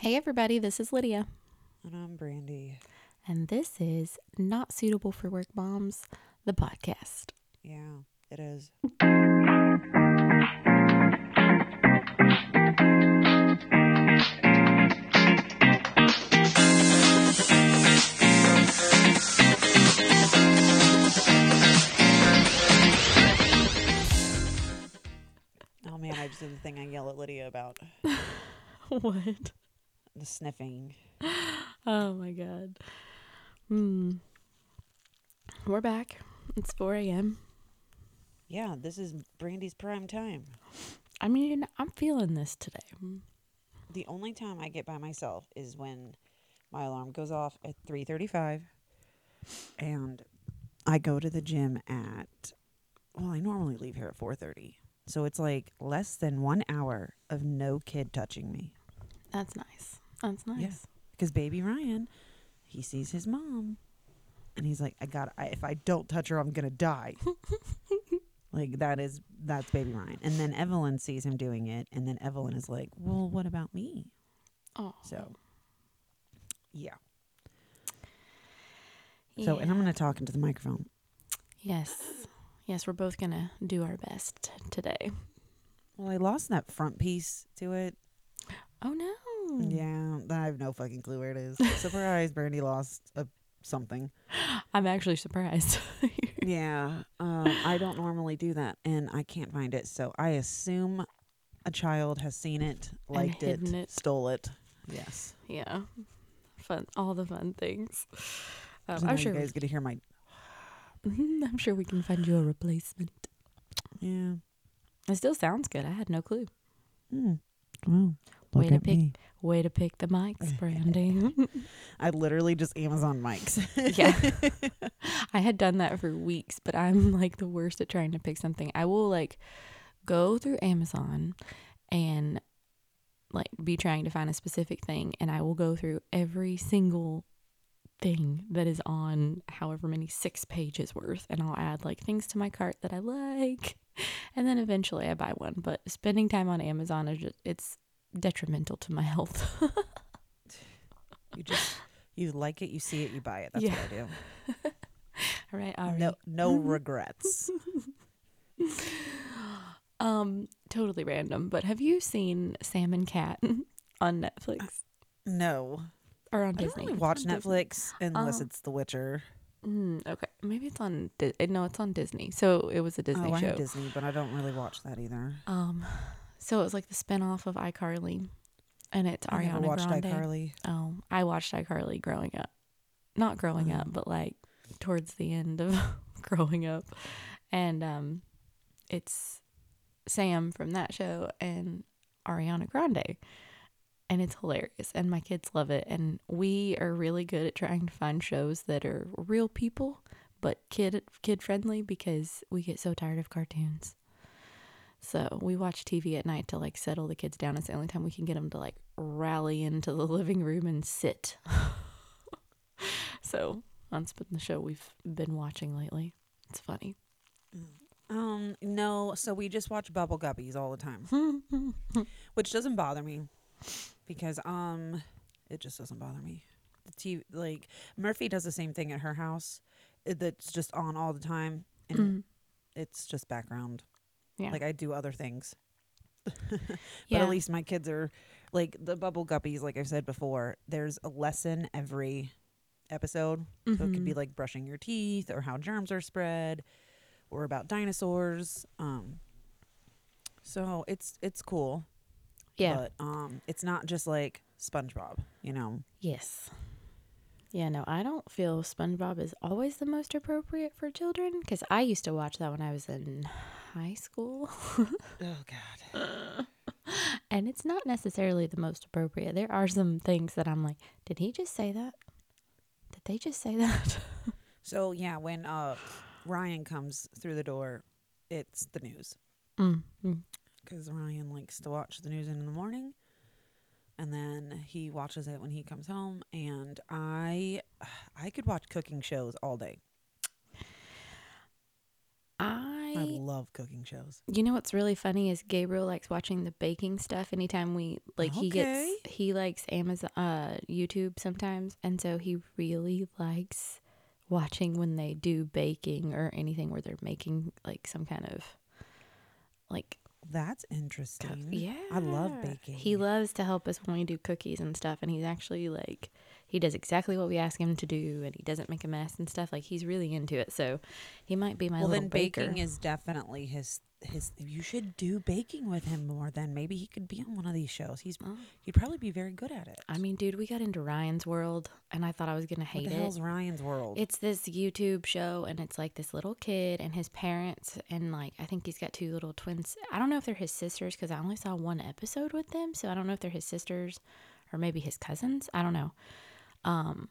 Hey, everybody, this is Lydia, And I'm Brandy. and this is Not Suitable for Work Moms, the podcast. Yeah, it is. Oh man, I just did the thing I yell at Lydia about what? The sniffing. Oh my God. Hmm. We're back. It's 4 a.m. Yeah, this is Brandy's prime time. I mean, I'm feeling this today. The only time I get by myself is when my alarm goes off at 3:35 and I go to the gym at well, I normally leave here at 4:30. So it's like less than 1 hour of no kid touching me That's nice. That's nice. because baby Ryan, he sees his mom and he's like I got if I don't touch her I'm going to die. like that is that's baby Ryan. And then Evelyn sees him doing it and then Evelyn is like, "Well, what about me?" Oh. So, yeah. So, and I'm going to talk into the microphone. Yes. Yes, we're both going to do our best today. Well, I lost that front piece to it. Oh, no. Yeah, I have no fucking clue where it is. Surprise, Brandy lost a something. I'm actually surprised. Yeah, um, I don't normally do that, and I can't find it. So I assume a child has seen it, liked it, it. stole it. Yes, yeah. Fun. All the fun things. Um, I'm sure. you guys get to hear my. I'm sure we can find you a replacement. Yeah. It still sounds good. I had no clue. Hmm. Well, Way to pick- me. Way to pick the mics, Brandy. I literally just Amazon mics. yeah. I had done that for weeks, but I'm like the worst at trying to pick something. I will like go through Amazon and like be trying to find a specific thing and I will go through every single thing that is on however many six pages worth and I'll add like things to my cart that I like and then eventually I buy one. But spending time on Amazon is just it's detrimental to my health. You just you like it, you see it, you buy it. That's Yeah. what I do. All right, right. No no regrets. Um, totally random, but have you seen Sam and Cat on Netflix No. or on I don't Disney? really watch on Disney. Netflix unless Um, it's The Witcher. Mm, okay, maybe it's on. Di- eh, no, it's on Disney. So it was a Disney oh, I show. Disney, but I don't really watch that either. Um, so it was like the spinoff of iCarly, and it's I Ariana never watched Grande. iCarly. Oh, I watched iCarly growing up. Not growing up, Mm. but like towards the end of growing up. And um it's Sam from that show and Ariana Grande. And it's hilarious and my kids love it and we are really good at trying to find shows that are real people but kid kid friendly because we get so tired of cartoons. So we watch TV at night to like settle the kids down. It's the only time we can get them to like rally into the living room and sit. so that's been the show we've been watching lately. It's funny. Um, no, so we just watch Bubble Guppies all the time. Which doesn't bother me because um it just doesn't bother me. The TV like Murphy does the same thing at her house. It, that's just on all the time and Mm. it's just background. Yeah. Like I do other things. but Yeah. at least my kids are like the bubble guppies like i've said before there's a lesson every episode so it could Mm-hmm. be like brushing your teeth or how germs are spread or about dinosaurs um so it's it's cool yeah. but um it's not just like spongebob you know yes. Yeah, no, I don't feel SpongeBob is always the most appropriate for children because I used to watch that when I was in high school. oh god and it's not necessarily the most appropriate. There are some things that I'm like, did he just say that? Did they just say that? so yeah when uh ryan comes through the door it's the news mm, mm. because Ryan likes to watch the news in the morning, and then he watches it when he comes home. And I, I could watch cooking shows all day. I I, love cooking shows. you know what's really funny is Gabriel likes watching the baking stuff anytime we like he gets he likes Amazon uh YouTube sometimes and so he really likes watching when they do baking or anything where they're making like some kind of like That's interesting. yeah I love baking. he loves to help us when we do cookies and stuff and he's actually like he does exactly what we ask him to do and he doesn't make a mess and stuff like he's really into it so he might be my well, little then baker baking is definitely his his. You should do baking with him more. Then maybe he could be on one of these shows. He's Oh. he'd probably be very good at it. I mean, dude, we got into Ryan's World, and I thought I was gonna what hate the it. hell's Ryan's World? It's this YouTube show, and it's like this little kid and his parents, and like I think he's got two little twins. I don't know if they're his sisters because I only saw one episode with them, so I don't know if they're his sisters or maybe his cousins. I don't know. Um,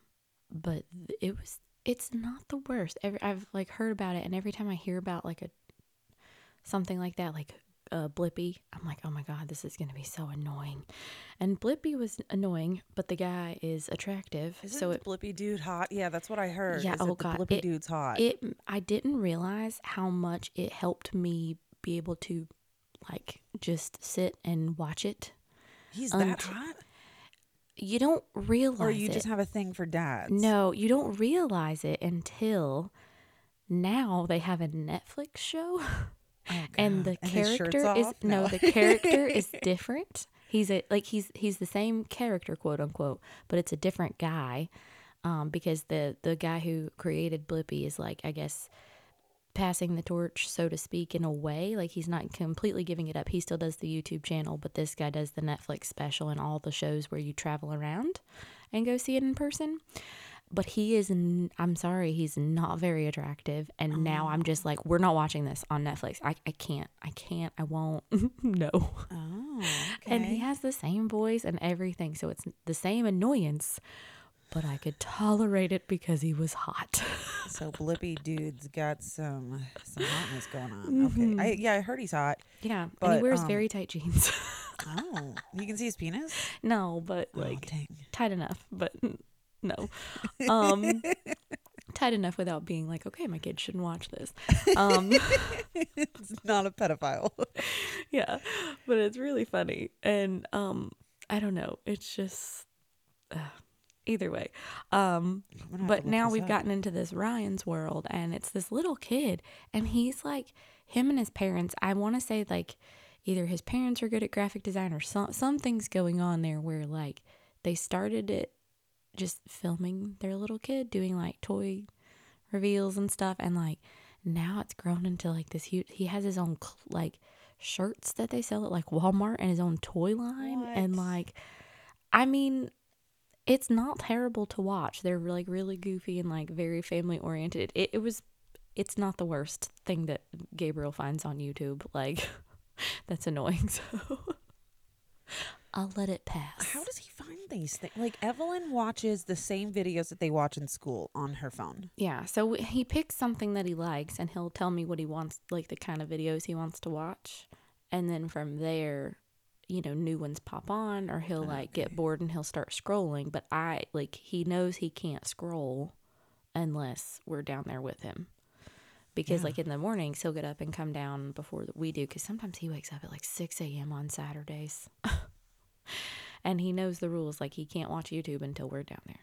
but it was. It's not the worst. Every, I've like heard about it, and every time I hear about like a something like that, like uh, Blippi, I'm like, oh my god, this is gonna be so annoying. And Blippi was annoying, but the guy is attractive, Isn't so it Blippi dude hot? Yeah, that's what I heard. Yeah, is oh God, Blippi it- dude's hot. it i didn't realize how much it helped me be able to like just sit and watch it He's un- that hot, you don't realize or you it. just have a thing for dads? no you don't realize it until now they have a netflix show Oh, and the shirt's character is off? no the character is different. He's a like he's he's the same character quote unquote but it's a different guy um because the the guy who created blippi is like i guess passing the torch so to speak in a way. Like he's not completely giving it up. He still does the youtube channel but this guy does the netflix special and all the shows where you travel around and go see it in person but he is n- i'm sorry he's not very attractive and now i'm just like we're not watching this on netflix i, I can't i can't i won't no Oh, okay. and he has the same voice and everything so it's the same annoyance but i could tolerate it because he was hot So Blippi dude's got some some hotness going on. Okay, I, yeah, I heard he's hot. yeah and he wears um, very tight jeans Oh, you can see his penis. no but Oh, like tight enough but no. Um tight enough without being like okay my kid shouldn't watch this. Um it's not a pedophile. yeah but it's really funny. And um i don't know. It's just uh, either way um I'm gonna have to but now we've up. gotten into this ryan's world and it's this little kid and he's like him and his parents i want to say like either his parents are good at graphic design or some something's going on there where like they started it just filming their little kid doing like toy reveals and stuff and like now it's grown into like this huge he has his own like shirts that they sell at like Walmart and his own toy line and like I mean it's not terrible to watch. They're like really goofy and like very family oriented. It, it was it's not the worst thing that Gabriel finds on YouTube. Like that's annoying so I'll let it pass How does he find these things? Like Evelyn watches the same videos that they watch in school on her phone. Yeah, so he picks something that he likes and he'll tell me what he wants, like the kind of videos he wants to watch. And then from there, you know, new ones pop on or he'll uh-huh. like get bored and he'll start scrolling. But I, like, he knows he can't scroll unless we're down there with him. Because, Yeah. like, in the mornings, he'll get up and come down before we do. Because sometimes he wakes up at like 6 a.m. on Saturdays. and he knows the rules. Like, he can't watch YouTube until we're down there.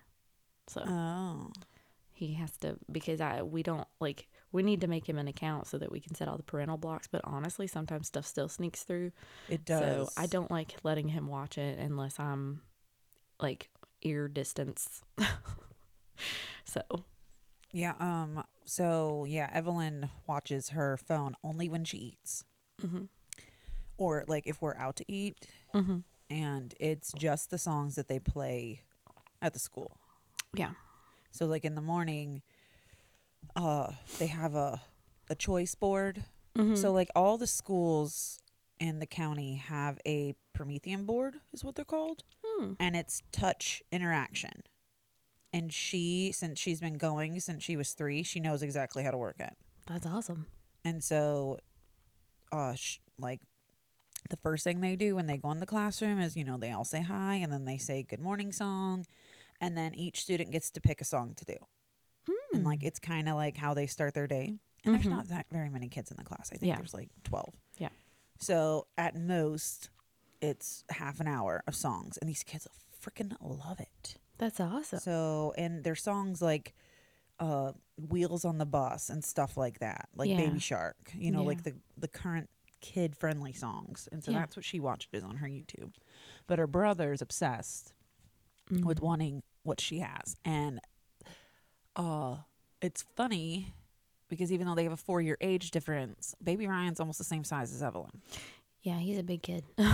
So Oh, he has to because I we don't like we need to make him an account so that we can set all the parental blocks. But honestly, sometimes stuff still sneaks through. it does. So I don't like letting him watch it unless I'm like ear distance. so Yeah. Um. So yeah, Evelyn watches her phone only when she eats, mhm, or like if we're out to eat, mhm, and it's just the songs that they play at the school. yeah, So like in the morning, uh, they have a a choice board. mhm. So like all the schools in the county have a Promethean board, is what they're called, Hmm. and it's touch interaction. And she, since she's been going since she was three, she knows exactly how to work it. that's awesome. And so, uh, sh- like, the first thing they do when they go in the classroom is, you know, they all say hi and then they say good morning song. And then each student gets to pick a song to do. And, like, it's kind of like how they start their day. and there's Mhm. not that very many kids in the class. I think Yeah. there's like 12. Yeah. So at most, it's half an hour of songs, and these kids freaking love it. That's awesome. So, and their songs like uh, "Wheels on the Bus" and stuff like that, like Yeah. "Baby Shark." You know, Yeah. like the the current kid friendly songs, and so Yeah. that's what she watches on her YouTube. But her brother's obsessed with Mhm. wanting what she has, and uh, it's funny because even though they have a four year age difference, Baby Ryan's almost the same size as Evelyn. Yeah, he's a big kid.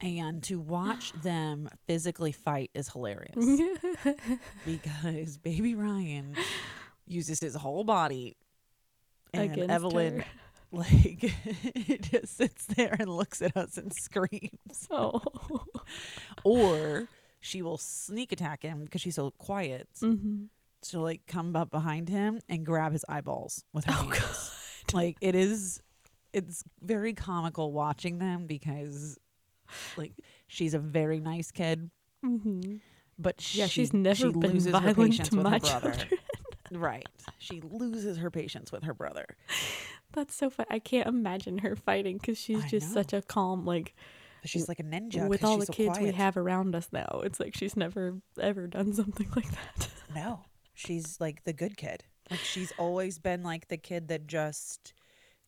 And to watch them physically fight is hilarious. because baby Ryan uses his whole body and Against Evelyn her. like it just sits there and looks at us and screams. oh. Or she will sneak attack him because she's so quiet. hmm She'll like come up behind him and grab his eyeballs with her Oh, hands. Like it is it's very comical watching them because like she's a very nice kid, hmm but she, Yeah, she's never she been loses her patience to with her my brother. children. Right. She loses her patience with her brother. That's so fun. I can't imagine her fighting because she's I just know. such a calm, like she's like a ninja With all she's the so kids we have around us now. It's like she's never ever done something like that. No, she's like the good kid. Like she's always been like the kid that just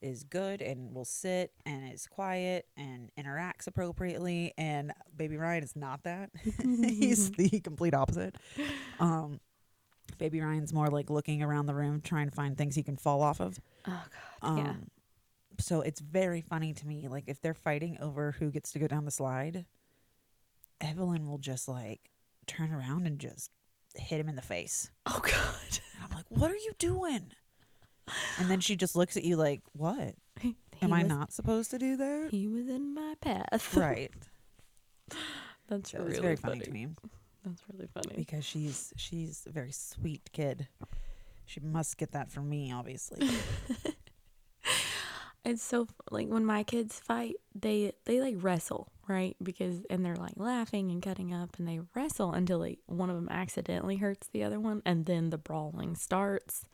is good and will sit and is quiet and interacts appropriately. And baby Ryan is not that. He's the complete opposite. Um, baby Ryan's more like looking around the room trying to find things he can fall off of. Oh Um, Yeah. So it's very funny to me. Like if they're fighting over who gets to go down the slide, Evelyn will just like turn around and just hit him in the face. Oh God. And I'm like, what are you doing? And then she just looks at you like, what? He Am I not supposed to do that? He was in my path. right. That's So really very funny. to me That's really funny. because she's she's a very sweet kid. She must get that from me, obviously. It's so like when my kids fight, they they like wrestle, right? Because and they're like laughing and cutting up, and they wrestle until like one of them accidentally hurts the other one, and then the brawling starts.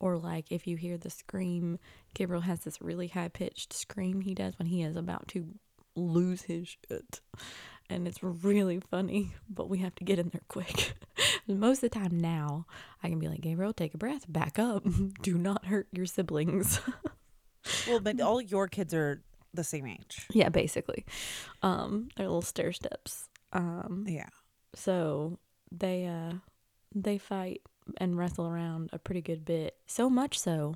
Or like if you hear the scream, Gabriel has this really high pitched scream he does when he is about to lose his shit, and it's really funny. But we have to get in there quick. Most of the time now, I can be like, Gabriel, take a breath, back up, do not hurt your siblings. well, but all your kids are the same age. Yeah, basically. Um, they're little stair steps. Um, Yeah. so they uh they fight and wrestle around a pretty good bit. So much so,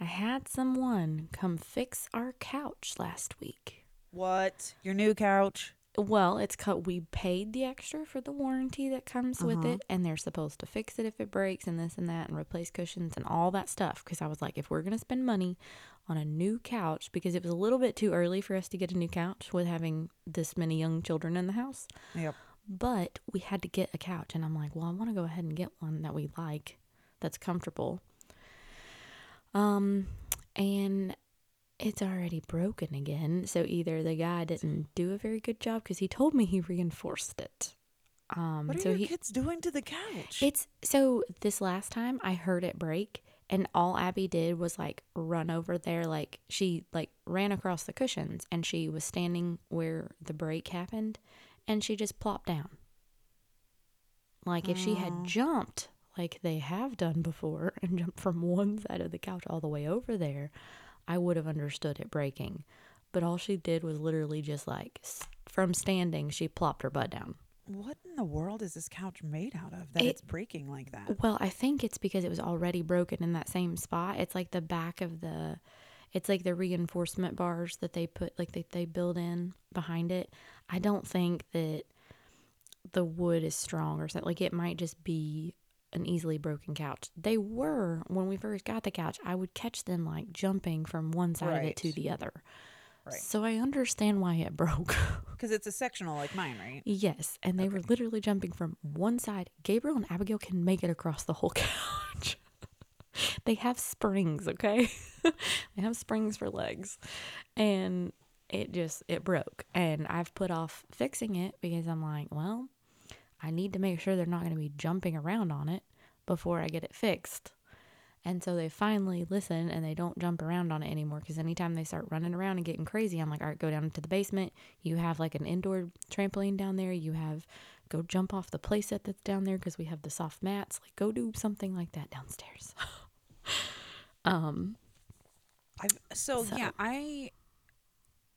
I had someone come fix our couch last week. What? Your new couch? Well, it's cut. We paid the extra for the warranty that comes with Uh-huh. it, and they're supposed to fix it if it breaks and this and that, and replace cushions and all that stuff. Because I was like, if we're gonna spend money on a new couch, because it was a little bit too early for us to get a new couch with having this many young children in the house, Yep. but we had to get a couch, and I'm like, well, I want to go ahead and get one that we like, that's comfortable. Um, and it's already broken again. So either the guy didn't do a very good job because he told me he reinforced it. Um, What are so your he kids doing to the couch? it's so this last time I heard it break and all Abby did was like run over there like she like ran across the cushions and she was standing where the break happened and she just plopped down. Like if she had jumped like they have done before and jumped from one side of the couch all the way over there, I would have understood it breaking. But all she did was literally just like from standing, she plopped her butt down. what in the world is this couch made out of that It- it's breaking like that? Well, I think it's because it was already broken in that same spot. It's like the back of the it's like the reinforcement bars that they put like they, they build in behind it. I don't think that the wood is strong or something. Like it might just be an easily broken couch. They were when we first got the couch, I would catch them like jumping from one side of it to the other. Right. So I understand why it broke. Because it's a sectional like mine, right? Yes, and they were literally jumping from one side. Gabriel and Abigail can make it across the whole couch. they have springs, okay? they have springs for legs. And it just it broke. And I've put off fixing it because I'm like, well, I need to make sure they're not going to be jumping around on it before I get it fixed. And so they finally listen and they don't jump around on it anymore because anytime they start running around and getting crazy, I'm like, all right, go down to the basement. You have like an indoor trampoline down there. You have go jump off the playset that's down there because we have the soft mats. Like go do something like that downstairs. um, I've, so, So- yeah, I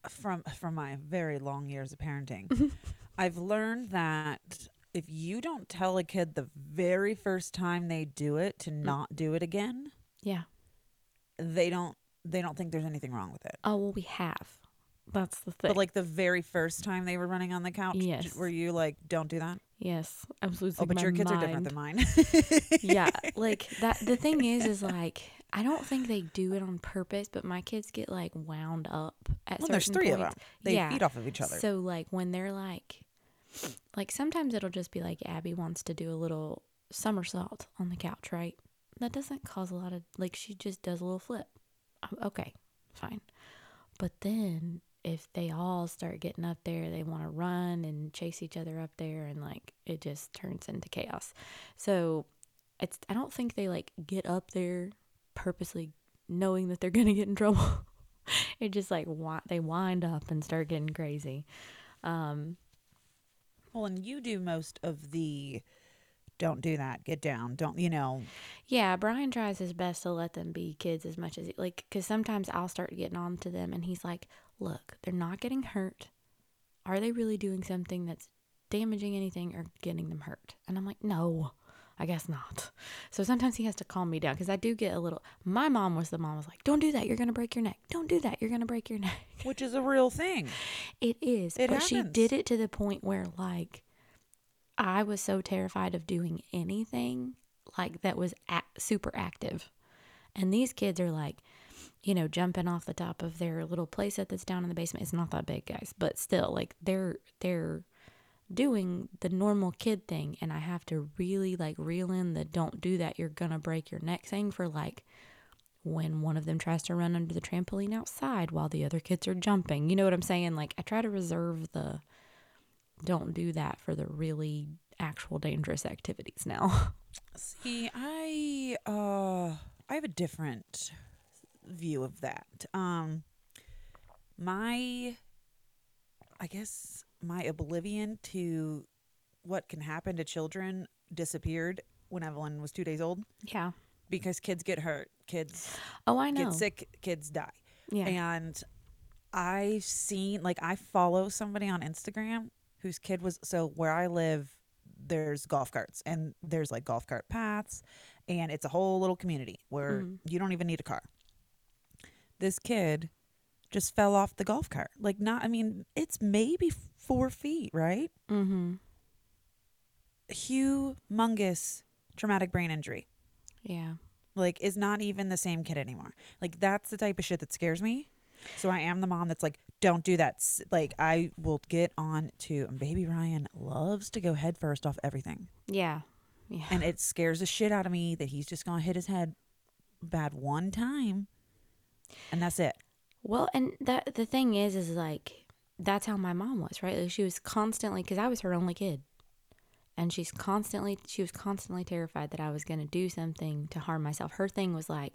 from from my very long years of parenting, I've learned that if you don't tell a kid the very first time they do it to mm. not do it again, yeah. they don't they don't think there's anything wrong with it. Oh well, we have. That's the thing. But like the very first time they were running on the couch, Yes. were you like, "Don't do that"? yes, absolutely. Oh, but your kids are different than mine. yeah, like that. The thing is, is like I don't think they do it on purpose, but my kids get like wound up at well, certain there's three of points. them. They yeah. feed off of each other. So like when they're like, like sometimes it'll just be like Abby wants to do a little somersault on the couch, right? That doesn't cause a lot of like she just does a little flip. Okay, fine. But then if they all start getting up there, they want to run and chase each other up there, and like it just turns into chaos. So it's I don't think they like get up there purposely knowing that they're gonna get in trouble. it just like wi- they wind up and start getting crazy. Um, and you do most of the don't do that, get down, don't you know? yeah, Brian tries his best to let them be kids as much as he, like because sometimes I'll start getting on to them, and he's like, "Look, they're not getting hurt. Are they really doing something that's damaging anything or getting them hurt?" And I'm like, "No." I guess not. So sometimes he has to calm me down because I do get a little. My mom was the mom was like, "Don't do that. You're gonna break your neck. Don't do that. You're gonna break your neck." Which is a real thing. It is. It but she did it to the point where like I was so terrified of doing anything like that was super active. And these kids are like, you know, jumping off the top of their little playset that's down in the basement. It's not that big, guys, but still like they're they're doing the normal kid thing and I have to really like reel in the don't do that, you're to break your neck thing for like when one of them tries to run under the trampoline outside while the other kids are jumping. You know what I'm saying? Like I try to reserve the don't do that for the really actual dangerous activities now. See, I uh I have a different view of that. Um my I guess my oblivion to what can happen to children disappeared when Evelyn was 2 days old yeah. because kids get hurt, kids Oh, I know. get sick, kids die. Yeah. And I've seen like I follow somebody on Instagram whose kid was so where I live there's golf carts and there's like golf cart paths and it's a whole little community where Mhm. you don't even need a car. This kid just fell off the golf cart. Like not I mean, it's maybe 4 feet, right? mm-hmm. Humongous traumatic brain injury. Yeah. like is not even the same kid anymore. Like that's the type of shit that scares me. So I am the mom that's like, don't do that. Like I will get on to baby Ryan loves to go head first off everything. Yeah. Yeah. And it scares the shit out of me that he's just gonna hit his head bad one time. And that's it. Well, and that the thing is, is like that's how my mom was, right? Like she was constantly because I was her only kid, and she's constantly she was constantly terrified that I was going to do something to harm myself. Her thing was like,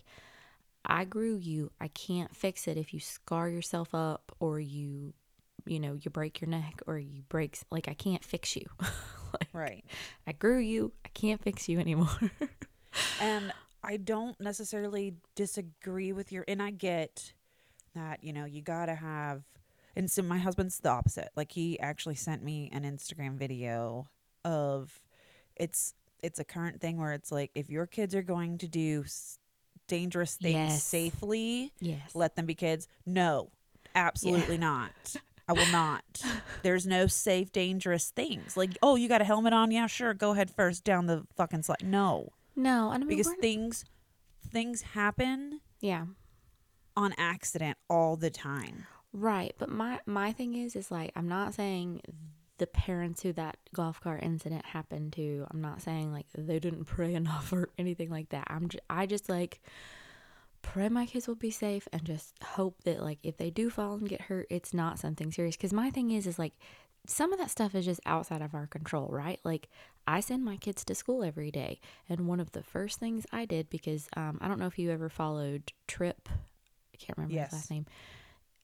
I grew you. I can't fix it if you scar yourself up or you, you know, you break your neck or you break. Like I can't fix you. like, Right. I grew you. I can't fix you anymore. And I don't necessarily disagree with your and I get that, you know, you gotta have and so my husband's the opposite. Like he actually sent me an Instagram video of it's it's a current thing where it's like if your kids are going to do s- dangerous things Yes. safely, yes. let them be kids. No, absolutely not. I will not. There's no safe, dangerous things. Like, oh, you got a helmet on? Yeah, sure. Go ahead first down the fucking slide. No no, I mean because things things happen yeah. On accident all the time. Right, but my my thing is is like I'm not saying the parents who that golf cart incident happened to. I'm not saying like they didn't pray enough or anything like that. I'm just, I just like pray my kids will be safe and just hope that like if they do fall and get hurt, it's not something serious. Because my thing is is like some of that stuff is just outside of our control, right? Like I send my kids to school every day, and one of the first things I did because um, I don't know if you ever followed Trip, can't remember Yes. his last name.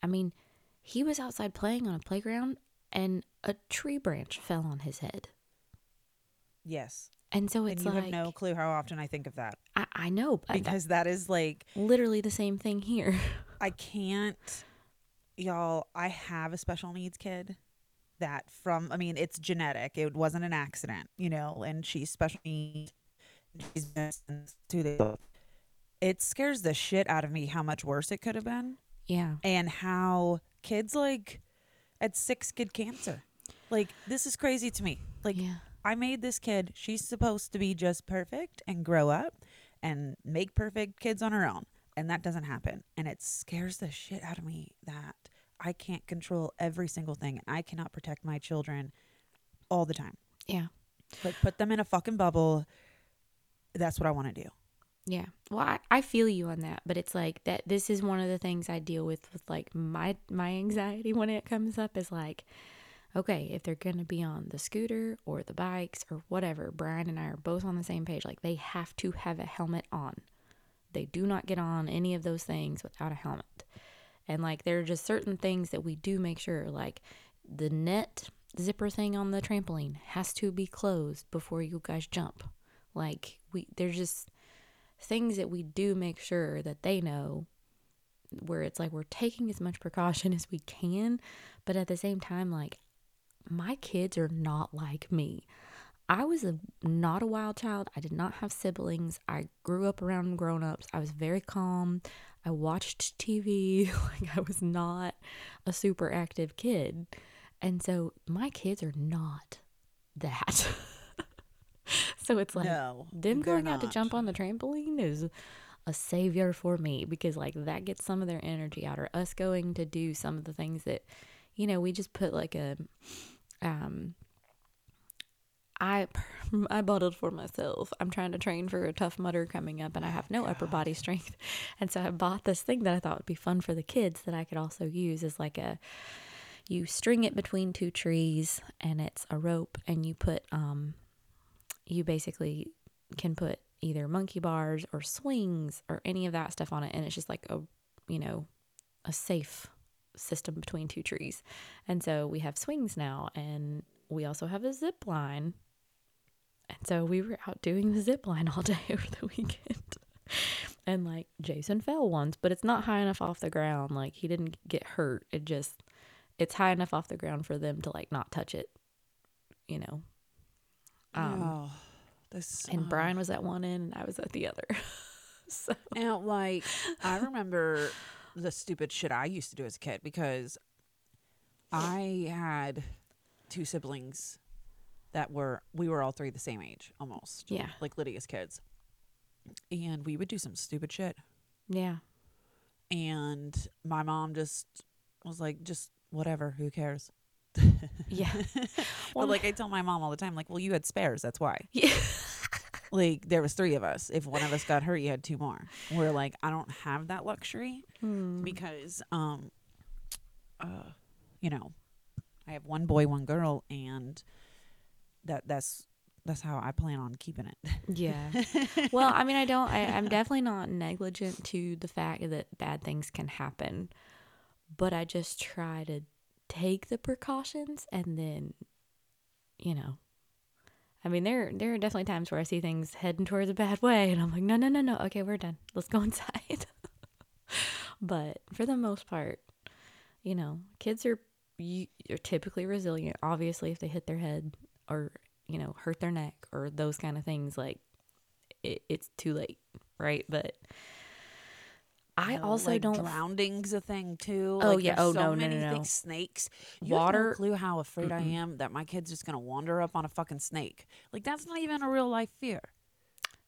I mean, he was outside playing on a playground, and a tree branch fell on his head, Yes. and so And it's you like have no clue how often I think of that I, I know, that- because that is like literally the same thing here. I can't, y'all. I have a special needs kid that from, I mean, it's genetic. It wasn't an accident, you know, and she's special needs. She's been since two days. old. It scares the shit out of me how much worse it could have been yeah, and how kids like at six get cancer. Like, this is crazy to me. Like, yeah, I made this kid. She's supposed to be just perfect and grow up and make perfect kids on her own. And that doesn't happen. And it scares the shit out of me that I can't control every single thing. I cannot protect my children all the time. yeah. Like, put them in a fucking bubble. That's what I want to do. Yeah. Well, I, I feel you on that, but it's like that this is one of the things I deal with with like my my anxiety when it comes up is like okay, if they're going to be on the scooter or the bikes or whatever, Brian and I are both on the same page. Like they have to have a helmet on. They do not get on any of those things without a helmet. And like there are just certain things that we do make sure like the net zipper thing on the trampoline has to be closed before you guys jump. Like we there's just things that we do make sure that they know where it's like we're taking as much precaution as we can, but at the same time like my kids are not like me. I was a not a wild child. I did not have siblings. I grew up around grown-ups. I was very calm. I watched TV. like I was not a super active kid. And so my kids are not that. so it's like no. them going out to jump on the trampoline is a savior for me because like that gets some of their energy out or us going to do some of the things that you know we just put like a um I I bottled for myself. I'm trying to train for a tough mudder coming up and I have no upper body strength. And so I bought this thing that I thought would be fun for the kids that I could also use as like a you string it between two trees and it's a rope and you put um you basically can put either monkey bars or swings or any of that stuff on it and it's just like a you know a safe system between two trees. And so we have swings now and we also have a zip line. And so we were out doing the zip line all day over the weekend. And like jason fell once but it's not high enough off the ground. Like he didn't get hurt. It just it's high enough off the ground for them to like not touch it you know um oh, this, and. Brian was at one end and I was at the other. so Now, like, I remember the stupid shit I used to do as a kid because I had two siblings that were, we were all three the same age almost. Yeah. Like Lydia's kids. And we would do some stupid shit. yeah, And my mom just was like, just whatever, who cares? Yeah, Well, like I tell my mom all the time, like, well, you had spares, that's why. yeah, Like there was three of us. If one of us got hurt, you had two more. We're like, I don't have that luxury. Hmm. because um uh you know i have one boy one girl and that that's that's how i plan on keeping it yeah. Well, I mean, I don't. I, I'm definitely not negligent to the fact that bad things can happen, but I just try to take the precautions and then, you know. I mean, there there are definitely times where I see things heading towards a bad way, and I'm like, no, no, no, no. Okay, we're done. Let's go inside. but for the most part, you know, kids are you, are typically resilient. Obviously, if they hit their head or you know hurt their neck or those kind of things, like it, it's too late, right? But I know, also like, don't. drowning's a thing too Oh, Like, yeah. Oh, so no, no, many no, no. things snakes you have Water- no clue how afraid i am that my kid's just gonna wander up on a fucking snake like that's not even a real life fear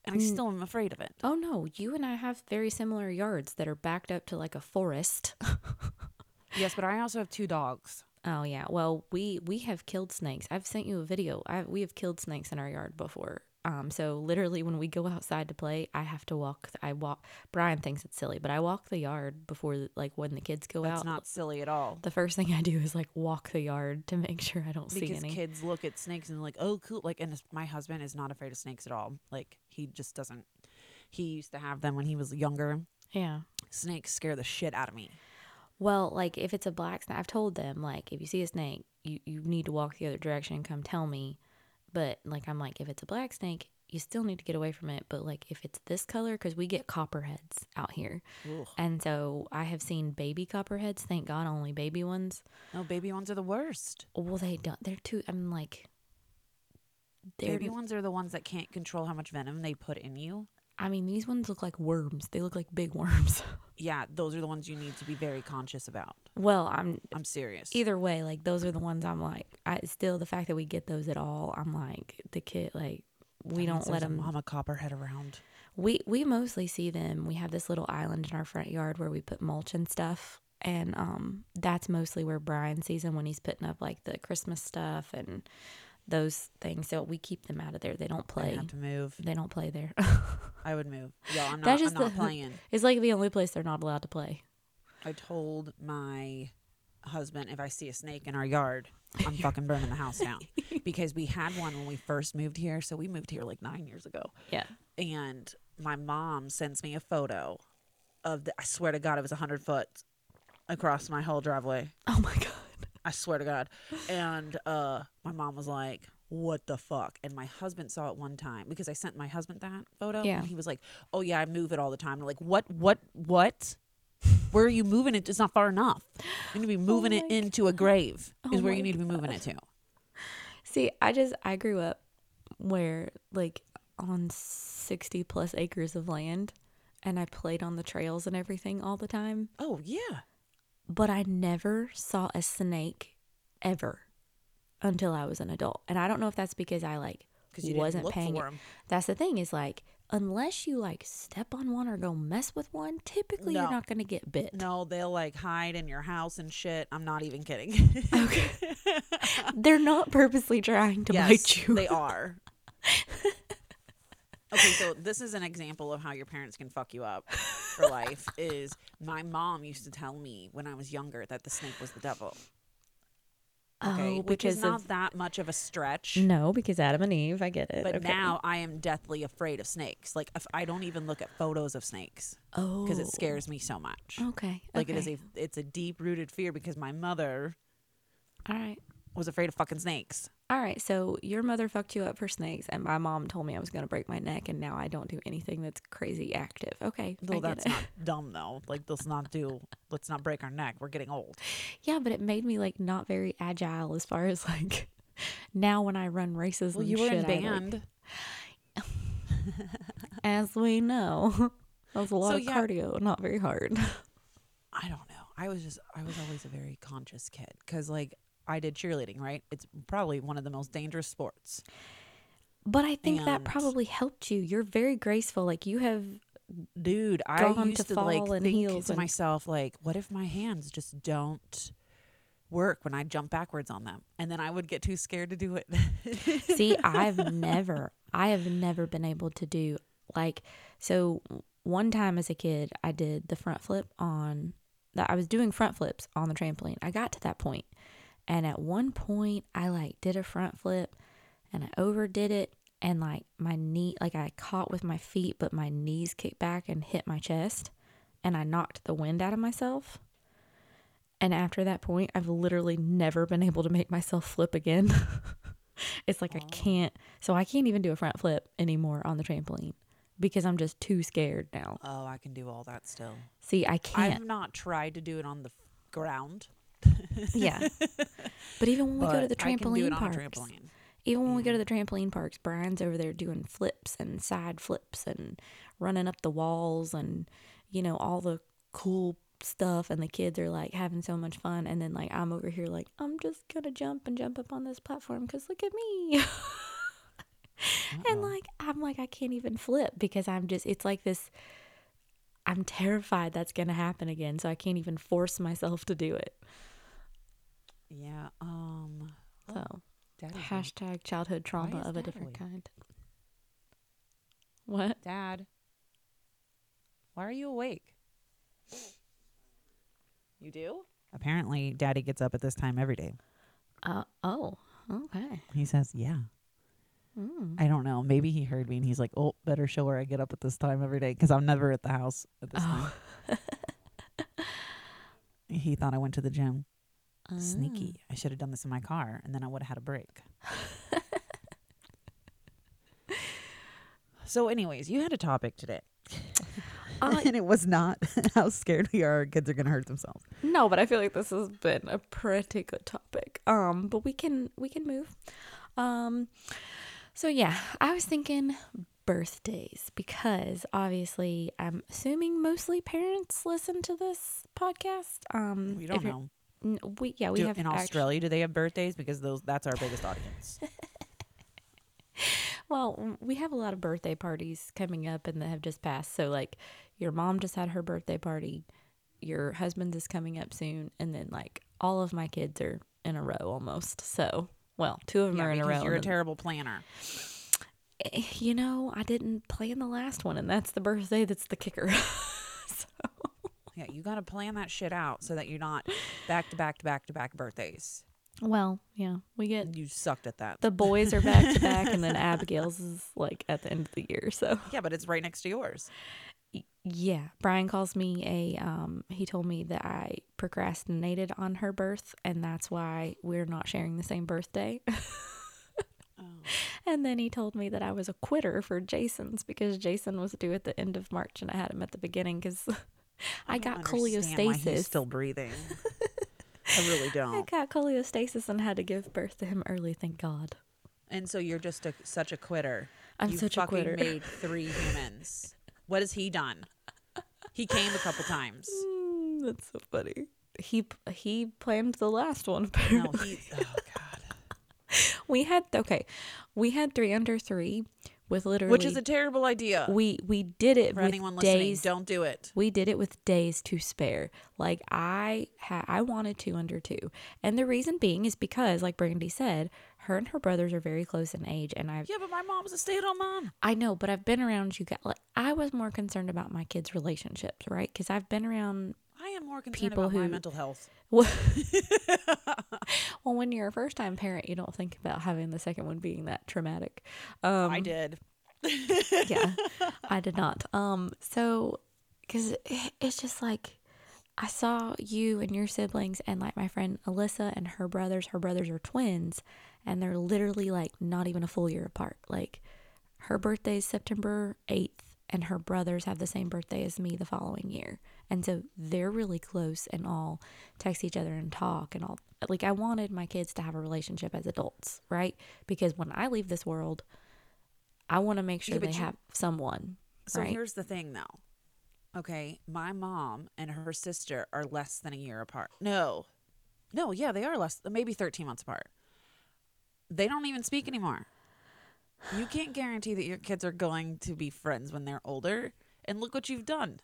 and i Mm. still am afraid of it Oh no, you and I have very similar yards that are backed up to like a forest. yes but i also have two dogs Oh yeah. Well, we we have killed snakes. I've sent you a video. I we have killed snakes in our yard before. Um, so literally when we go outside to play, I have to walk. I walk. Brian thinks it's silly, but I walk the yard before, like when the kids go That's out. not silly at all. the first thing I do is like walk the yard to make sure I don't see Because any. kids look at snakes and like, oh, cool. Like, and my husband is not afraid of snakes at all. Like, he just doesn't. He used to have them when he was younger. Yeah. Snakes scare the shit out of me. Well, like if it's a black snake, I've told them like if you see a snake, you you need to walk the other direction and come tell me. But like I'm like if it's a black snake, you still need to get away from it. But like if it's this color, because we get copperheads out here, Ugh. and so I have seen baby copperheads. Thank God, only baby ones. No, baby ones are the worst. Well, they don't. They're too. I'm like. They're. Baby ones are the ones that can't control how much venom they put in you. I mean, these ones look like worms. They look like big worms. Yeah, those are the ones you need to be very conscious about. well, I'm I'm serious. either way. Like those are the ones I'm like. I still the fact that we get those at all. I'm like the kid. Like we That don't let them. mama copperhead around. We we mostly see them. We have this little island in our front yard where we put mulch and stuff, and um, that's mostly where Brian sees them when he's putting up like the Christmas stuff and those things. So we keep them out of there. They don't I play. have to move. They don't play there. I would move. Yeah, I'm not, That's I'm just not the- playing. it's like the only place they're not allowed to play. I told my husband if I see a snake in our yard, I'm fucking burning the house down. because we had one when we first moved here. So we moved here like nine years ago. Yeah. And my mom sends me a photo of the, I swear to God, it was a 100 foot across my whole driveway. Oh my god. I swear to God. And uh, my mom was like, what the fuck? And my husband saw it one time because I sent my husband that photo. Yeah. And he was like, oh, yeah, I move it all the time. I'm like, what, what, what? Where are you moving it? It's not far enough. You need to be moving it my into a grave, Oh is where you need to be moving it to. See, I just I grew up where like on 60 plus acres of land and I played on the trails and everything all the time, Oh, yeah. But I never saw a snake ever until I was an adult. And I don't know if that's because I like you wasn't paying for them. That's the thing is like unless you like step on one or go mess with one, typically No. you're not going to get bit. No, they'll like hide in your house and shit. I'm not even kidding. Okay. They're not purposely trying to yes, bite you. they are. okay, so this is an example of how your parents can fuck you up for life. Is my mom used to tell me when I was younger that the snake was the devil. Okay, oh, which is not of that much of a stretch. No, because Adam and Eve, I get it. But okay. now I am deathly afraid of snakes. Like if I don't even look at photos of snakes oh, because it scares me so much. Oh, okay, Like it is a it's a deep rooted fear because my mother All right. was afraid of fucking snakes. All right. So your mother fucked you up for snakes, and my mom told me I was going to break my neck, and now I don't do anything that's crazy active. Okay. Get that's not dumb though. Like let's not do let's not break our neck. We're getting old. yeah, but it made me like not very agile as far as like now when I run races. Well, you were in I, like- band. as we know. That was a lot So, of yeah. cardio, not very hard. I don't know. I was just I was always a very conscious kid cuz like I did cheerleading, right? It's probably one of the most dangerous sports. But I think that probably helped you. You're very graceful. Like you have Dude, I used to to, like think to and- myself like what if my hands just don't work when I jump backwards on them? And then I would get too scared to do it. See, I've never, I have never been able to do like, so one time as a kid, I did the front flip on that. I was doing front flips on the trampoline. I got to that point, and at one point, I like did a front flip, and I overdid it, and like my knee, like I caught with my feet, but my knees kicked back and hit my chest, and I knocked the wind out of myself. And after that point, I've literally never been able to make myself flip again. it's like I can't, so I can't even do a front flip anymore on the trampoline because I'm just too scared now. oh, I can do all that still. See, I can't. I've not tried to do it on the ground. Yeah. But even when we go to but the I can do trampoline parks, trampoline. even when we go to mm-hmm. the trampoline parks, Brian's over there doing flips and side flips and running up the walls and, you know, all the cool stuff. And the kids are like having so much fun. And then, like, I'm over here, like, I'm just going to jump and jump up on this platform because look at me. and, like, I'm like, I can't even flip because I'm just, it's like this. I'm terrified that's going to happen again. So I can't even force myself to do it. Yeah. Um. So Daddy's awake. hashtag childhood trauma is of a Dad different awake? kind. What? Dad. Why are you awake? You do? Apparently, Daddy gets up at this time every day. Uh oh. Okay. He says, "Yeah." Mm. I don't know. Maybe he heard me and he's like, "Oh, better show her I get up at this time every day because I'm never at the house at this Oh. time." He thought I went to the gym. Sneaky. I should have done this in my car, and then I would have had a break. so, anyways, you had a topic today, Uh, and it was not how scared we are our kids are going to hurt themselves. No, but I feel like this has been a pretty good topic. Um, but we can we can move. Um, so yeah, I was thinking birthdays because obviously I'm assuming mostly parents listen to this podcast. Um, We don't know. We yeah we Do- have in Australia, do they have birthdays? Because those that's our biggest audience. Well, we have a lot of birthday parties coming up and that have just passed. So, like, your mom just had her birthday party, your husband's is coming up soon, and then, like, all of my kids are in a row almost. So, well, two of them yeah, are in a row. you're a terrible planner. Eh, you know, I didn't plan the last one, and that's the birthday that's the kicker. Yeah, you got to plan that shit out so that you're not back to back to back to back birthdays. well, yeah, we get You sucked at that. the boys are back to back, and then Abigail's is like at the end of the year. So, yeah, but it's right next to yours. Yeah, Brian calls me a um he told me that I procrastinated on her birth and that's why we're not sharing the same birthday. Oh. and then he told me that I was a quitter for Jason's because Jason was due at the end of March and I had him at the beginning cuz I, got cholestasis. still breathing. I really don't. I got cholestasis and had to give birth to him early, thank God. And so you're just a, such a quitter. I'm you such a fucking quitter. made three humans. What has he done? He came a couple times. Mm, that's so funny. He he planned the last one No, apparently. he. Oh God. We had okay, we had three under three with literally Which is a terrible idea. we we did it For with anyone listening, days. don't do it. We did it with days to spare. Like I ha- I wanted two under two, and the reason being is because, like Brandy said, her and her brothers are very close in age, and I've Yeah, but my mom's a stay-at-home mom. I know, but I've been around you guys. Like I was more concerned about my kids' relationships, right? Because I've been around. Am more concerned People about my who- mental health. well, when you're a first time parent, you don't think about having the second one being that traumatic. Um, I did. yeah i did not um so because it's just like i saw you and your siblings and like my friend alyssa and her brothers her brothers are twins and they're literally like not even a full year apart like her birthday is september 8th and her brothers have the same birthday as me the following year and so they're really close and all text each other and talk and all like i wanted my kids to have a relationship as adults right because when i leave this world I want to make sure Yeah, they you- have someone. So right? here's the thing, though. Okay, my mom and her sister are less than a year apart. No, no, yeah, they are less, maybe 13 months apart. They don't even speak anymore. You can't guarantee that your kids are going to be friends when they're older. And look what you've done.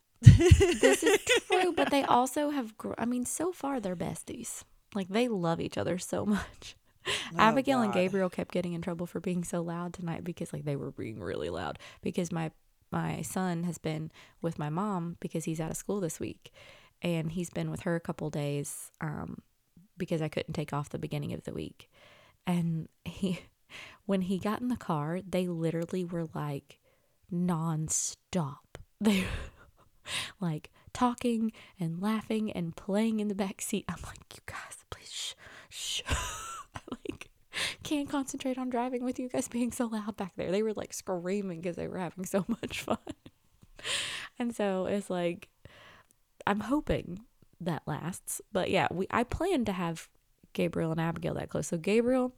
This is true, but they also have. Gr- I mean, so far they're besties. Like they love each other so much. Abigail and Oh, Gabriel kept getting in trouble for being so loud tonight because like they were being really loud because my my son has been with my mom because he's out of school this week and he's been with her a couple days um because I couldn't take off the beginning of the week. And he when he got in the car, they literally were like nonstop. They like talking and laughing and playing in the back seat. I'm like, you guys, please shh, shh. I like can't concentrate on driving with you guys being so loud back there. They were like screaming because they were having so much fun. and so it's like I'm hoping that lasts. But yeah, we I plan to have Gabriel and Abigail that close. So Gabriel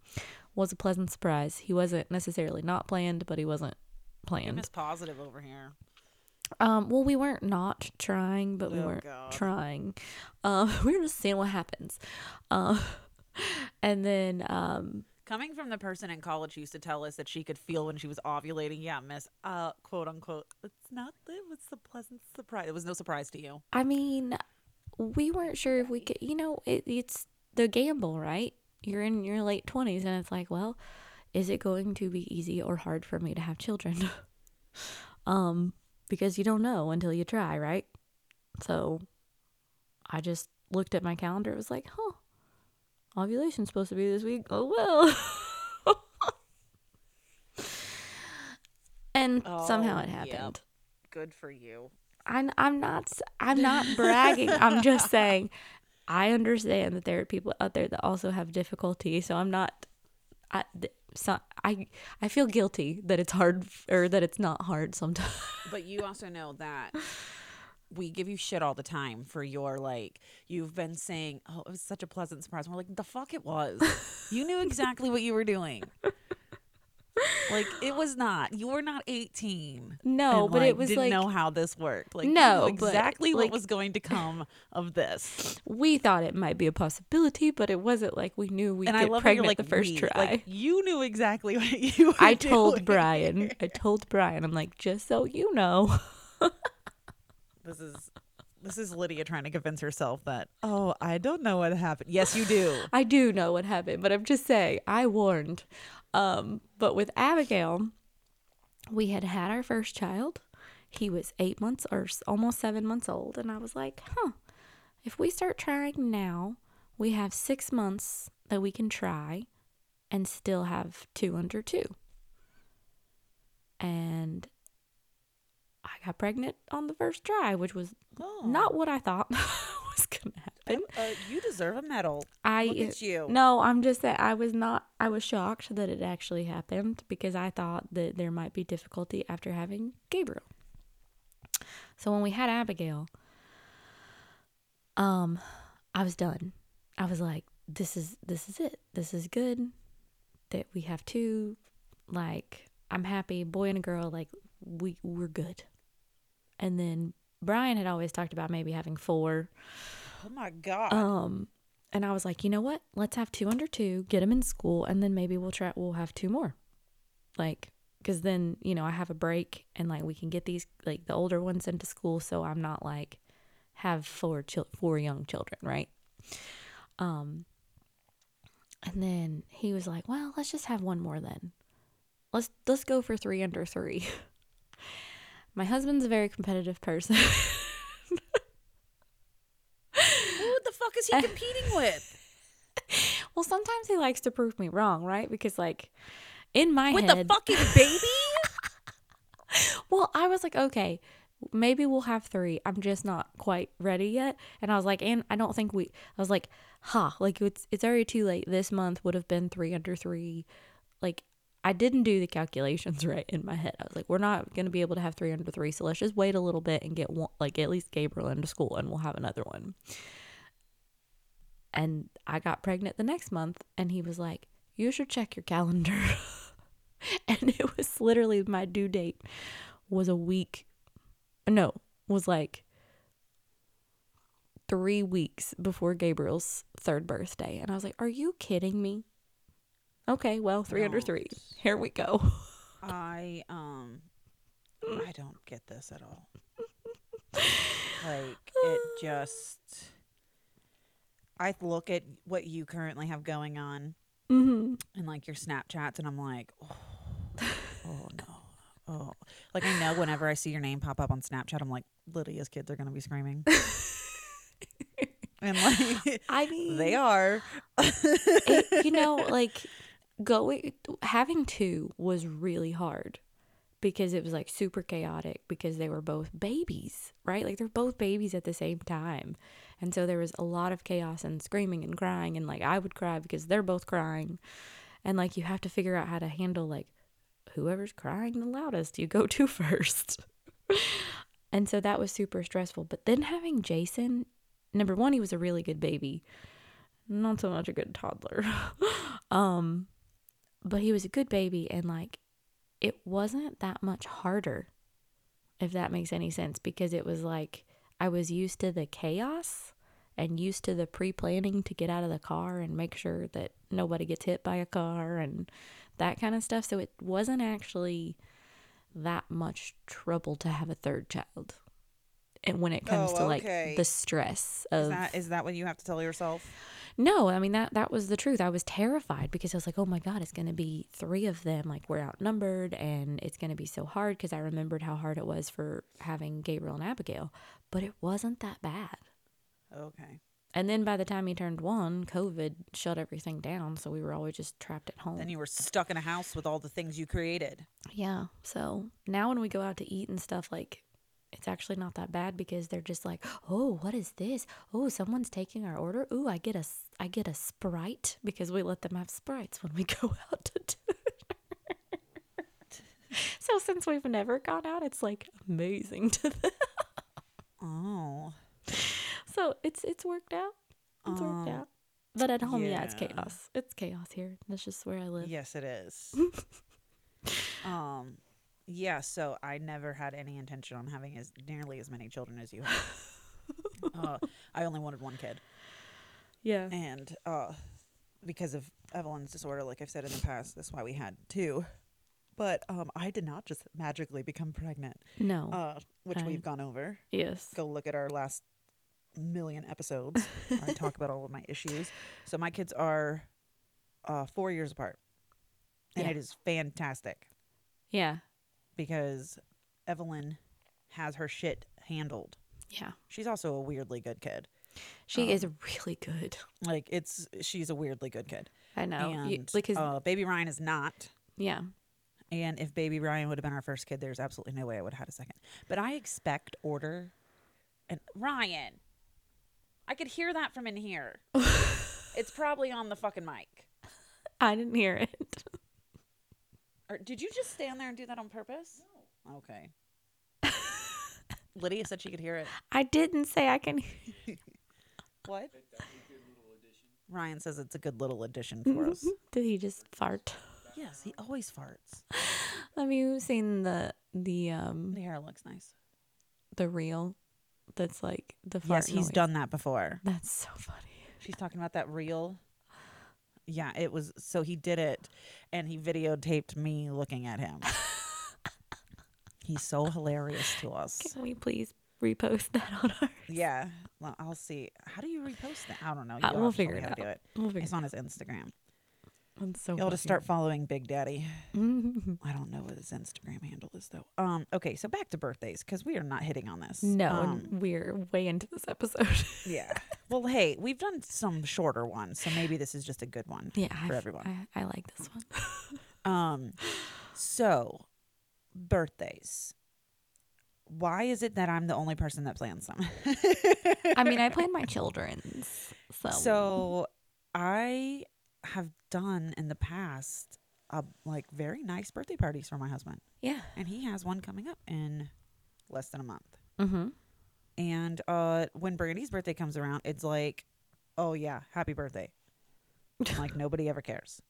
was a pleasant surprise. He wasn't necessarily not planned, but he wasn't planned. Miss Positive over here. Um, well, we weren't not trying, but we Oh, weren't God. trying. Um, we were just seeing what happens. Um, and then um, Coming from the person in college who used to tell us that she could feel when she was ovulating, yeah, miss, uh, quote unquote, it's not, it was a pleasant surprise. It was no surprise to you. I mean, we weren't sure if we could. You know, it, it's the gamble, right? You're in your late 20s and it's like, well, is it going to be easy or hard for me to have children? um because you don't know until you try, right? So I just looked at my calendar. It was like, huh, ovulation's supposed to be this week. Oh well. and oh, somehow Oh, it yep. happened. Good for you. I'm I'm not I'm not bragging. I'm just saying I understand that there are people out there that also have difficulty. So I'm not. I th- so I I feel guilty that it's hard or that it's not hard sometimes. But you also know that we give you shit all the time for your like you've been saying, "Oh, it was such a pleasant surprise." And we're like, "The fuck it was." you knew exactly what you were doing. Like it was not. You were not 18. No, and, but like, it was didn't like know how this worked. Like No, knew but, exactly like- what was going to come of this. we thought it might be a possibility, but it wasn't like we knew we'd and I get pregnant like the first we. try. Like you knew exactly what you were I told doing. Brian. I told Brian. I'm like, just so you know. This is this is Lydia trying to convince herself that oh I don't know what happened. Yes, you do. I do know what happened, but I'm just saying, I warned. Um, but with Abigail, we had had our first child. He was eight months or almost seven months old. And I was like, huh, if we start trying now, we have six months that we can try and still have two under two. And I got pregnant on the first try, which was Oh. not what I thought was going to happen. Uh, you deserve a medal. I Look at you. No, I'm just that I was not I was shocked that it actually happened because I thought that there might be difficulty after having Gabriel. So when we had Abigail, um I was done. I was like this is this is it. This is good that we have two like I'm happy boy and a girl like we we're good. And then Brian had always talked about maybe having four Oh my god. um, and I was like, you know what? Let's have two under two, get them in school, and then maybe we'll try. We'll have two more, like, because then you know I have a break, and like we can get these like the older ones into school, so I'm not like have four chil- four young children, right? Um, and then he was like, well, let's just have one more then. Let's let's go for three under three. My husband's a very competitive person. Who the fuck is he competing with? Well, sometimes he likes to prove me wrong, right? Because like in my With the fucking baby? well, I was like, okay, maybe we'll have three. I'm just not quite ready yet. And I was like, and I don't think we. I was like, ha, like it's it's already too late. This month would have been three under three. Like I didn't do the calculations right in my head. I was like, we're not gonna be able to have three under three, so let's just wait a little bit and get one, like at least Gabriel into school, and we'll have another one. And I got pregnant the next month, and he was like, you should check your calendar. and it was literally my due date was a week no was like three weeks before gabriel's third birthday. And i was like are you kidding me? Okay well three under three. Here we go. I um I don't get this at all. Like it just I look at what you currently have going on mm-hmm. and like your Snapchats and I'm like, oh, oh no. Oh, like I know whenever I see your name pop up on Snapchat, I'm like, Lydia's kids are gonna be screaming, and like i mean they are. it, you know like going having two was really hard because it was like super chaotic because they were both babies right like they're both babies at the same time and so there was a lot of chaos and screaming and crying and like i would cry because they're both crying. And like you have to figure out how to handle like whoever's crying the loudest you go to first. And so that was super stressful. But then having jason number one he was a really good baby. Not so much a good toddler. um, but he was a good baby, and like it wasn't that much harder, if that makes any sense, because it was like I was used to the chaos and used to the pre planning to get out of the car and make sure that nobody gets hit by a car and that kind of stuff. So it wasn't actually that much trouble to have a third child. And when it comes Oh, to like okay. the stress Is of that is that what you have to tell yourself? no i mean that that was the truth i was terrified because i was like oh my god it's going to be three of them like we're outnumbered and it's going to be so hard because i remembered how hard it was for having gabriel and abigail but it wasn't that bad Okay. and then by the time he turned one covid shut everything down so we were always just trapped at home Then you were stuck in a house with all the things you created. Yeah. So now when we go out to eat and stuff, like it's actually not that bad because they're just like, "Oh, what is this? Oh, someone's taking our order. Ooh, I get a I get a Sprite because we let them have Sprites when we go out to dinner." so since we've never gone out, it's like amazing to them. Oh. So it's it's worked out. It's worked Um, out. But at home, yeah. it's chaos. It's chaos here. That's just where I live. Yes, it is. um, yeah. So I never had any intention on having as nearly as many children as you have. uh, I only wanted one kid, Yeah. and uh, because of Evelyn's disorder, like I've said in the past, that's why we had two. But um, I did not just magically become pregnant, No. uh, which I- we've gone over. yes. Go look at our last million episodes. I talk about all of my issues. So my kids are uh, four years apart, and Yeah. it is fantastic Yeah. Because Evelyn has her shit handled. Yeah. She's also a weirdly good kid. She is Um, really good. Like it's she's a weirdly good kid. I know. and You- because uh, baby Ryan is not. yeah. And if baby Ryan would have been our first kid, there's absolutely no way I would have had a second. But I expect order. And Ryan, I could hear that from in here. it's probably on the fucking mic. I didn't hear it. Or did you just stand there and do that on purpose? No. Okay. Lydia said she could hear it. I didn't say I can. What? Ryan says it's a good little addition for us. Did he just fart? yes, he always farts. Have you seen the the um The hair looks nice. the reel? That's like the Yes, he's noise? done that before. That's so funny. She's talking about that reel. Yeah, it was so he did it and he videotaped me looking at him. He's so hilarious to us. Can we please repost that on our? Yeah. Well, I'll see. How do you repost that? I don't know. Uh, You'll we'll have to tell figure it how to do it. We'll figure It's on his Instagram. That's so. You'll just start following Big Daddy. I don't know what his Instagram handle is though. Um. Okay, so back to birthdays because we are not hitting on this. No, Um, we're way into this episode. yeah. Well, hey, we've done some shorter ones, so maybe this is just a good one. yeah, For I- everyone. I, I like this one. Um. So, birthdays. Why is it that I'm the only person that plans them? I mean, I plan my children's. So, So, I have done in the past, uh, like very nice birthday parties for my husband, yeah. and he has one coming up in less than a month. Mm-hmm. And uh, when Brandy's birthday comes around, it's like, oh yeah, happy birthday. like nobody ever cares,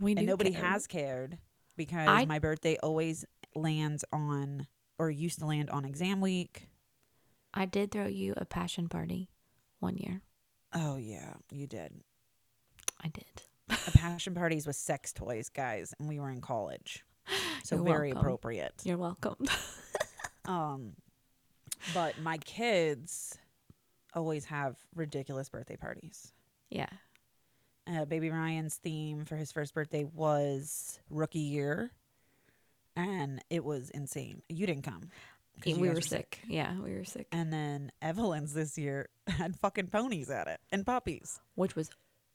We and nobody care. has cared because I- my birthday always lands on, or used to land on exam week. I did throw you a passion party one year. Oh yeah, you did. I did. A passion parties with sex toys, guys, and we were in college, so You're very welcome. appropriate. You're welcome. Um, but my kids always have ridiculous birthday parties. yeah. uh, baby Ryan's theme for his first birthday was rookie year, and it was insane. You didn't come. we guys were sick. Yeah, we were sick. And then Evelyn's this year had fucking ponies at it and puppies. Which was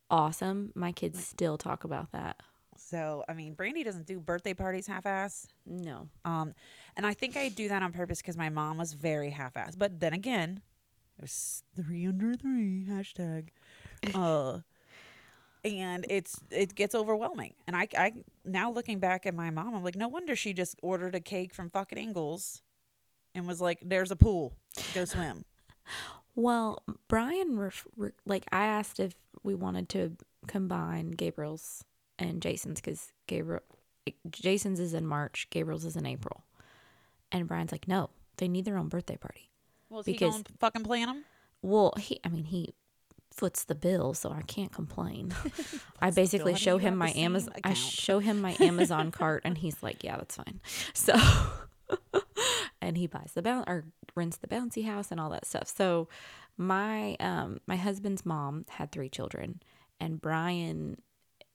awesome. My kids still talk about that. So I mean, Brandy doesn't do birthday parties half-ass. No. Um, and I think I do that on purpose because my mom was very half-ass. But then again, it was three under three hashtag. Uh, and it's it gets overwhelming. And I I now looking back at my mom, I'm like, no wonder she just ordered a cake from fucking Ingles, and was like, "There's a pool, go swim." Well, Brian, ref- re- like, I asked if we wanted to combine Gabriel's and Jason's because Gabriel, Jason's is in March, Gabriel's is in April. And Brian's like, no, they need their own birthday party. Well, he Because- going to fucking plan them? Well, he, I mean, he foots the bill, so I can't complain. I basically show him my Amazon. I show him my Amazon cart, and he's like, "Yeah, that's fine." So, and he buys the bounce or rents the bouncy house and all that stuff. So my um my husband's mom had three children, and Brian.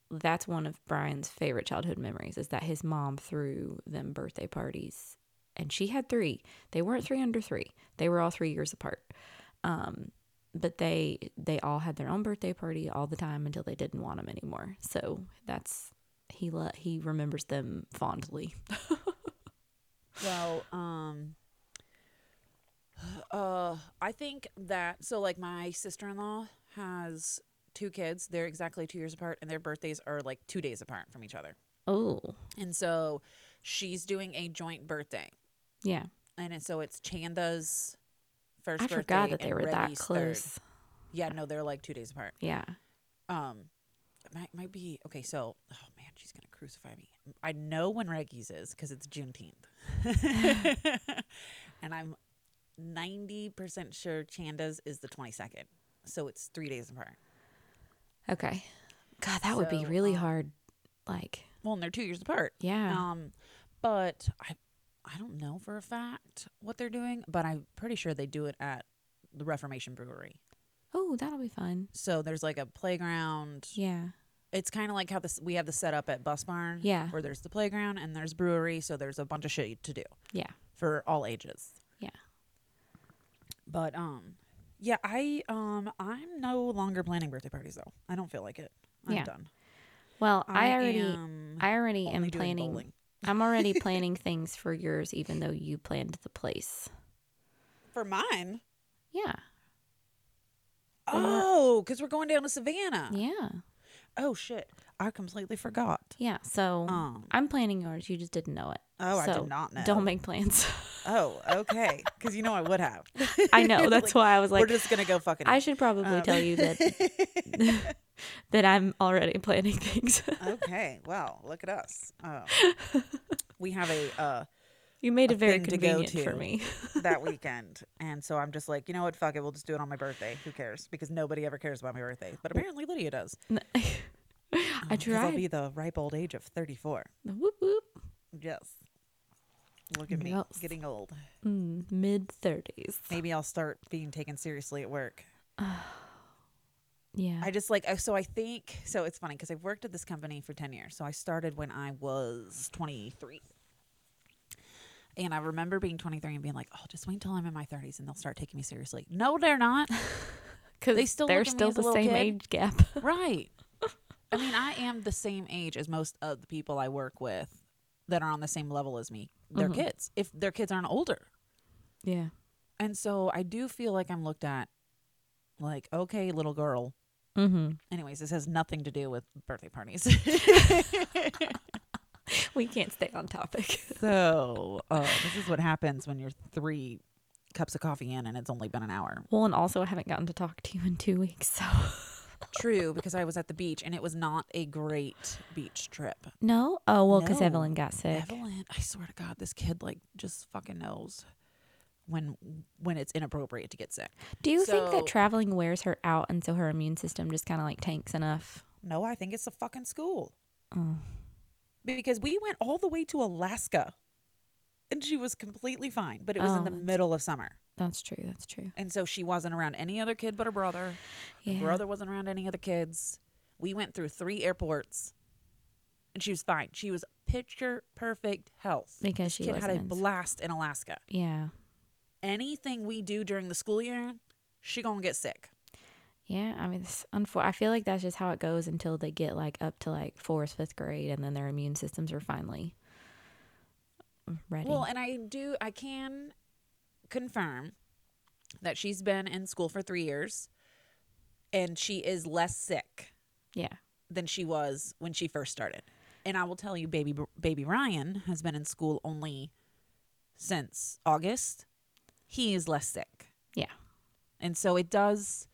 That's one of Brian's favorite childhood memories is that his mom threw them birthday parties, and she had three. They weren't three under three; they were all three years apart. Um, but they they all had their own birthday party all the time until they didn't want them anymore. So that's he le- he remembers them fondly. Well, um, uh, I think that so like my sister in law has two kids. They're exactly two years apart, and their birthdays are like two days apart from each other. Oh, And so she's doing a joint birthday, yeah. and so it's Chanda's first. I birthday forgot that they were that Reggie's third. close. Yeah, no, they're like two days apart. Yeah. Um, it might might be okay. So, oh man, she's gonna crucify me. I know when Reggie's is because it's Juneteenth, and I'm ninety percent sure Chanda's is the twenty second. So it's three days apart. Okay. God, that would be really um, hard. Like, Well, and they're two years apart. yeah. Um, but I I don't know for a fact what they're doing, but I'm pretty sure they do it at the Reformation Brewery. oh, that'll be fun. So there's like a playground. Yeah. It's kind of like how this we have the setup at Bus Barn. Yeah. Where there's the playground and there's brewery, so there's a bunch of shit to do Yeah. for all ages. Yeah. But um, yeah, I um I'm no longer planning birthday parties though. I don't feel like it. I'm Yeah. done. Well, I, already am I already am planning. I'm already planning things for yours even though you planned the place. for mine. Yeah. Oh, because we're going down to Savannah. Yeah. Oh shit, I completely forgot. Yeah. So Um. I'm planning yours. You just didn't know it. Oh, I So, did not know. Don't make plans. Oh, okay. Because you know I would have. I know. That's why I was like we're like, just gonna go fucking. I should probably um, tell you that that I'm already planning things. okay. Well, look at us. Oh. we have a uh you made A it very thing to go convenient for to. me. that weekend, and so I'm just like, you know what? Fuck it. We'll just do it on my birthday. Who cares? Because nobody ever cares about my birthday. But apparently Lydia does. I Um, 'cause I'll be the ripe old age of 34. Whoop whoop. Yes. Look at me Yes. getting old. Mm, Mid thirties. Maybe I'll start being taken seriously at work. Yeah. I just like, so I think, so it's funny because I've worked at this company for 10 years. So I started when I was 23. And I remember being 23 and being like, oh, just wait until I'm in my 30s and they'll start taking me seriously. No, they're not. Because they still they're look at me still the same kid. age gap. right. I mean, I am the same age as most of the people I work with that are on the same level as me. They're Mhm. kids, if their kids aren't older. yeah. And so I do feel like I'm looked at like, okay, little girl. Mm-hmm. Anyways, this has nothing to do with birthday parties. We can't stay on topic. so uh, this is what happens when you're three cups of coffee in and it's only been an hour. Well, and also I haven't gotten to talk to you in two weeks, so True, because I was at the beach and it was not a great beach trip. no. Oh well, because No. Evelyn got sick. Evelyn, I swear to God, this kid like just fucking knows when when it's inappropriate to get sick. Do you think So- that traveling wears her out, and so her immune system just kind of like tanks enough? No, I think it's the fucking school. Oh. Because we went all the way to Alaska and she was completely fine, but it was in Oh, the middle of summer. That's true. That's true. And so she wasn't around any other kid but her brother. Her Yeah. brother wasn't around any other kids. We went through three airports and she was fine. She was picture perfect health. Because she kid had a in blast in Alaska. Yeah. Anything we do during the school year, she gonna get sick. Yeah. I mean, it's unfor- I feel like that's just how it goes until they get like up to like fourth, fifth grade, and then their immune systems are finally ready. Well, and I do, I can confirm that she's been in school for three years and she is less sick yeah. than she was when she first started. And I will tell you, baby, baby Ryan has been in school only since August. He is less sick. Yeah. And so it does,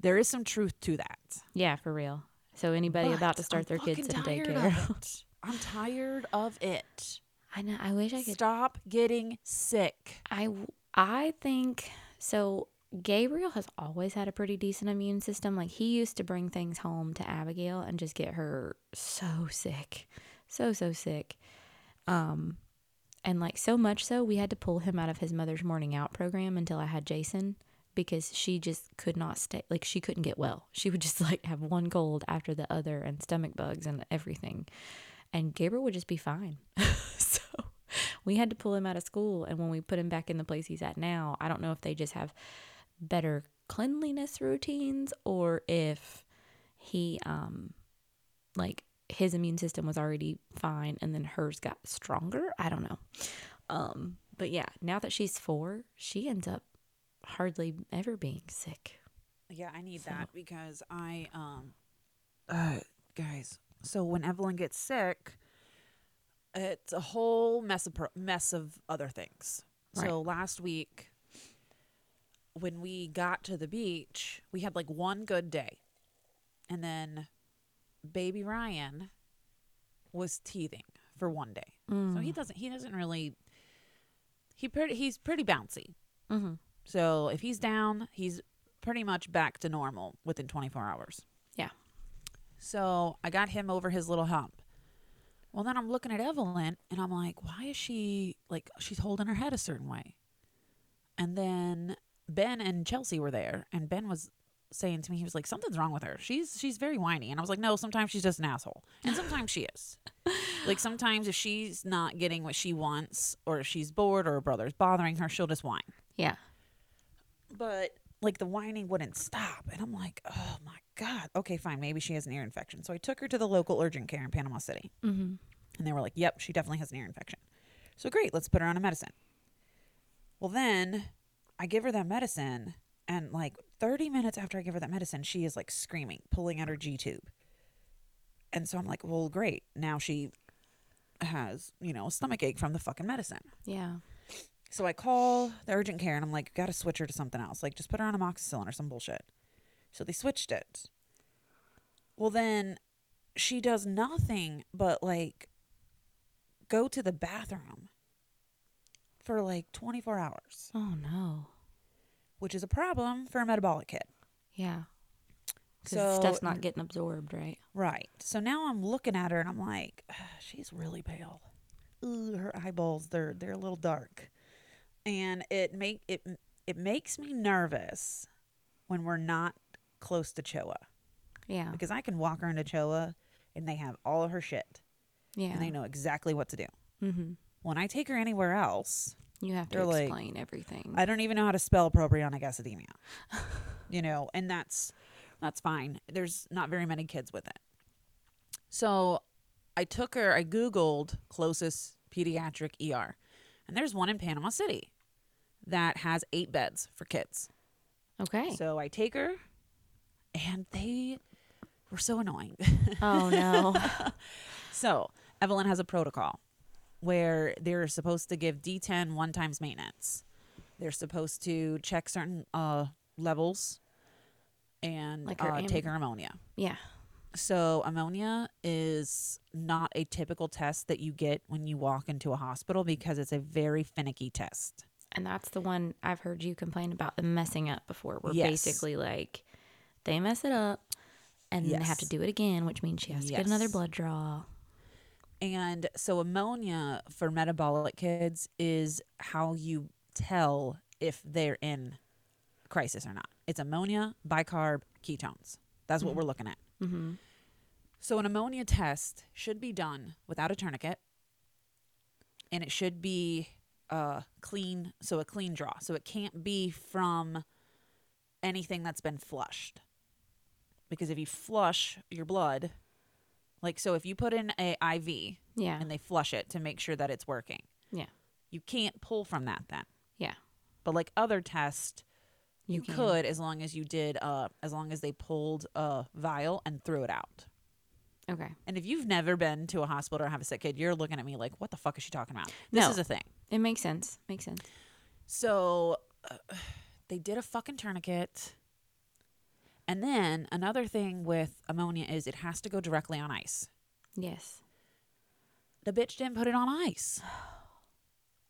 there is some truth to that. Yeah. For real. So anybody about to start their kids in daycare. I'm tired of it. I know. I wish I could. Stop getting sick. I I think so. Gabriel has always had a pretty decent immune system. Like he used to bring things home to Abigail and just get her so sick, so so sick. Um, And like so much so, we had to pull him out of his mother's morning out program until I had Jason because she just could not stay. Like she couldn't get well. She would just like have one cold after the other and stomach bugs and everything. And Gabriel would just be fine. we had to pull him out of school. And when we put him back in the place he's at now, I don't know if they just have better cleanliness routines or if he, um, like his immune system was already fine and then hers got stronger. I don't know. Um, but yeah, now that she's four, she ends up hardly ever being sick. Yeah, I need So- that because I um uh guys, so when Evelyn gets sick, it's a whole mess of pro- mess of other things. So last week when we got to the beach, we had like one good day. And then baby Ryan was teething for one day. So he doesn't he doesn't really he pretty he's pretty bouncy. Mm-hmm. So if he's down, he's pretty much back to normal within 24 hours. Yeah. So I got him over his little hump. Well, then I'm looking at Evelyn and I'm like, why is she like, she's holding her head a certain way? And then Ben and Chelsea were there and Ben was saying to me, he was like, something's wrong with her. She's, she's very whiny. And I was like, no, sometimes she's just an asshole. And sometimes she is. Like sometimes if she's not getting what she wants or if she's bored or her brother's bothering her, she'll just whine Yeah. but like the whining wouldn't stop. And i'm like oh my god. Okay fine maybe she has an ear infection. So i took her to the local urgent care in panama city. Mm-hmm. and they were like yep she definitely has an ear infection. So great let's put her on a medicine. Well then i give her that medicine and like 30 minutes after i give her that medicine she is like screaming pulling out her g tube. And so i'm like well great. Now she has you know a stomach ache from the fucking medicine. Yeah. So I call the urgent care and I'm like, gotta switch her to something else. Like, just put her on amoxicillin or some bullshit. So they switched it. Well, then she does nothing but like go to the bathroom for like 24 hours, Oh no. which is a problem for a metabolic kid. Yeah. Because So stuff's not getting absorbed, right? Right. So now I'm looking at her and I'm like, she's really pale. Ooh, her eyeballs they're they're a little dark. And it make it it makes me nervous when we're not close to CHOA Yeah. because I can walk her into CHOA and they have all of her shit Yeah. and they know exactly what to do. Mm-hmm. When I take her anywhere else, You have to They're like, explain everything. I don't even know how to spell propionic acidemia. you know, and that's that's fine. There's not very many kids with it. So I took her, I Googled closest pediatric ER. And there's one in Panama City that has eight beds for kids. okay. So I take her and they were so annoying. oh no. So Evelyn has a protocol where they're supposed to give D10 one times maintenance. They're supposed to check certain uh, levels and Like her uh, am- take her ammonia. yeah. So ammonia is not a typical test that you get when you walk into a hospital because it's a very finicky test. And that's the one I've heard you complain about them messing up before. Where Yes. basically like they mess it up and then they have to do it again, which means she has to get another blood draw. And so ammonia for metabolic kids is how you tell if they're in crisis or not. It's ammonia, bicarb, ketones. That's what we're looking at. Mm-hmm. So an ammonia test should be done without a tourniquet, and it should be uh, clean, so a clean draw. So it can't be from anything that's been flushed, because if you flush your blood, like so, if you put in a IV Yeah. and they flush it to make sure that it's working, Yeah. you can't pull from that then. Yeah. But like other tests, you, can. could as long as you did, uh, as long as they pulled a vial and threw it out. Okay. And if you've never been to a hospital or have a sick kid, you're looking at me like, what the fuck is she talking about? This No. is a thing. It makes sense. Makes sense. So uh, they did a fucking tourniquet. And then another thing with ammonia is it has to go directly on ice. Yes. The bitch didn't put it on ice.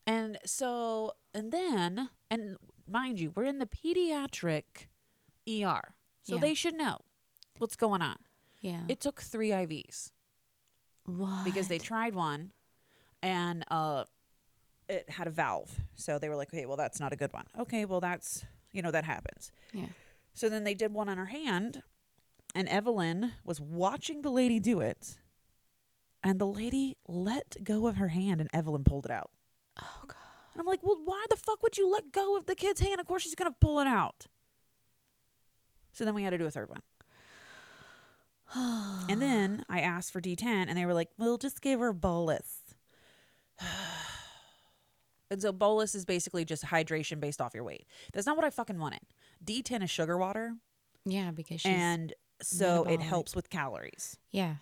And so, and then, and mind you, we're in the pediatric ER. So Yeah. they should know what's going on. Yeah. It took three IVs. what? because they tried one and uh it had a valve. So they were like, okay, well, that's not a good one. Okay, well, that's, you know, that happens. Yeah. So then they did one on her hand, and Evelyn was watching the lady do it. And the lady let go of her hand, and Evelyn pulled it out. Oh god. And I'm like, well, why the fuck would you let go of the kid's hand? Of course she's going to pull it out. So then we had to do a third one. And then I asked for D10, and they were like, we'll just give her bolus. and so bolus is basically just hydration based off your weight. That's not what I fucking wanted. D10 is sugar water, Yeah, because she's and so it helps with calories yeah.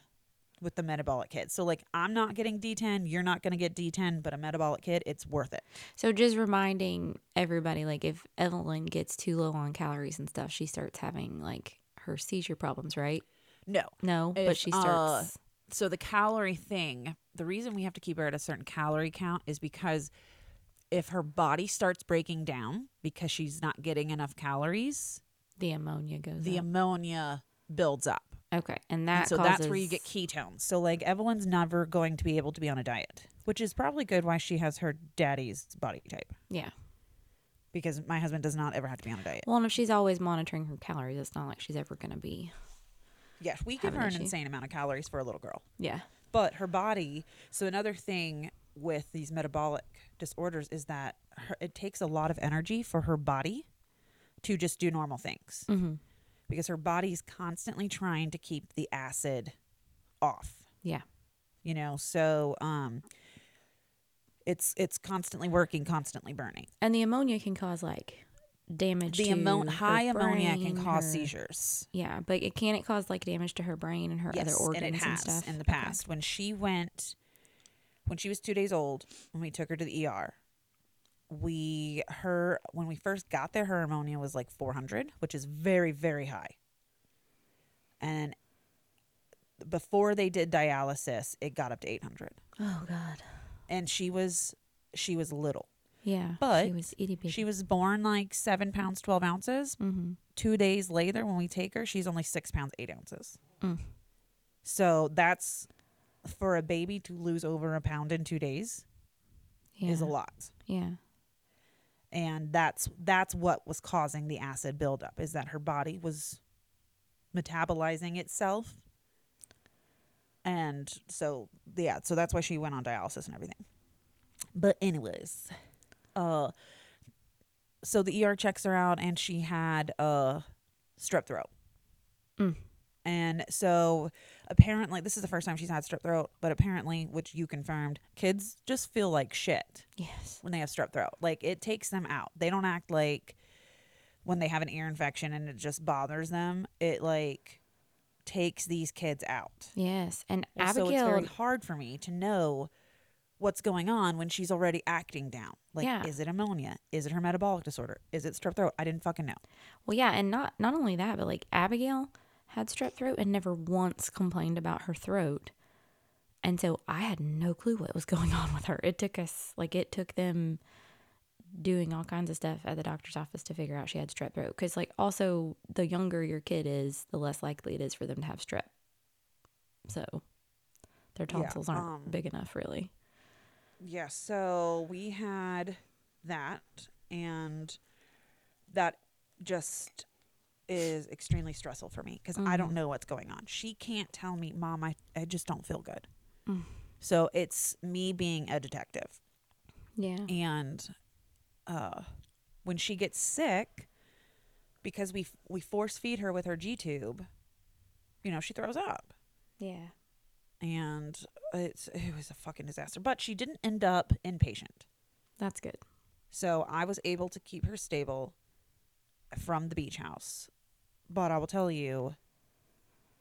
with the metabolic kid. So, like, I'm not getting D10, you're not going to get D10, but a metabolic kid, it's worth it. So just reminding everybody, like if Evelyn gets too low on calories and stuff, she starts having like her seizure problems, right? No, No, but If, she uh, starts. so the calorie thing, the reason we have to keep her at a certain calorie count is because if her body starts breaking down because she's not getting enough calories, the ammonia goes. the up. ammonia builds up. okay, and And that so that's where you get ketones. So like Evelyn's never going to be able to be on a diet, which is probably good why she has her daddy's body type Yeah. because my husband does not ever have to be on a diet. Well, and if she's always monitoring her calories, it's not like she's ever gonna be. Yes, we give her an issue. insane amount of calories for a little girl. Yeah. but her body so another thing with these metabolic disorders is that her, it takes a lot of energy for her body to just do normal things Mm-hmm. because her body's constantly trying to keep the acid off Yeah. you know so um it's it's constantly working constantly burning And the ammonia can cause like damage. the to ammo- her high ammonia can cause her- seizures Yeah, but it can it cause like damage to her brain and her other organs and it has stuff in the Okay. past. When she went, when she was two days old, when we took her to the ER, we her when we first got there, her ammonia was like 400, which is very very high. And before they did dialysis, it got up to 800, Oh God. and she was she was little. Yeah. But she was itty bitty. She was born like seven pounds 12 ounces. mm-hmm. Two days later, when we take her, she's only six pounds eight ounces. Mm. So that's for a baby to lose over a pound in two days yeah. is a lot. Yeah. And that's that's what was causing the acid buildup is that her body was metabolizing itself. And so yeah, so that's why she went on dialysis and everything. But anyways, uh so the ER checks her out and she had uh strep throat. Mm. And so apparently this is the first time she's had strep throat, but apparently, which you confirmed, kids just feel like shit Yes. when they have strep throat. Like it takes them out. They don't act like when they have an ear infection and it just bothers them. It like takes these kids out. Yes. And Well, so it's Abigail. very hard for me to know what's going on when she's already acting down. Like, Yeah. is it ammonia? Is it her metabolic disorder? Is it strep throat? I didn't fucking know. well, yeah, and not not only that, but like Abigail had strep throat and never once complained about her throat. And so I had no clue what was going on with her. It took us like it took them doing all kinds of stuff at the doctor's office to figure out she had strep throat because like also the younger your kid is, the less likely it is for them to have strep. So their Yeah, tonsils aren't um, big enough really. Yeah, so we had that, and that just is extremely stressful for me because I don't Mhm. know what's going on. She can't tell me, Mom, I, I just don't feel good. Mm. So it's me being a detective. Yeah. And uh, when she gets sick, because we we force feed her with her G tube, you know, she throws up Yeah. and it's it was a fucking disaster. But she didn't end up inpatient. That's good. So I was able to keep her stable from the beach house. But I will tell you,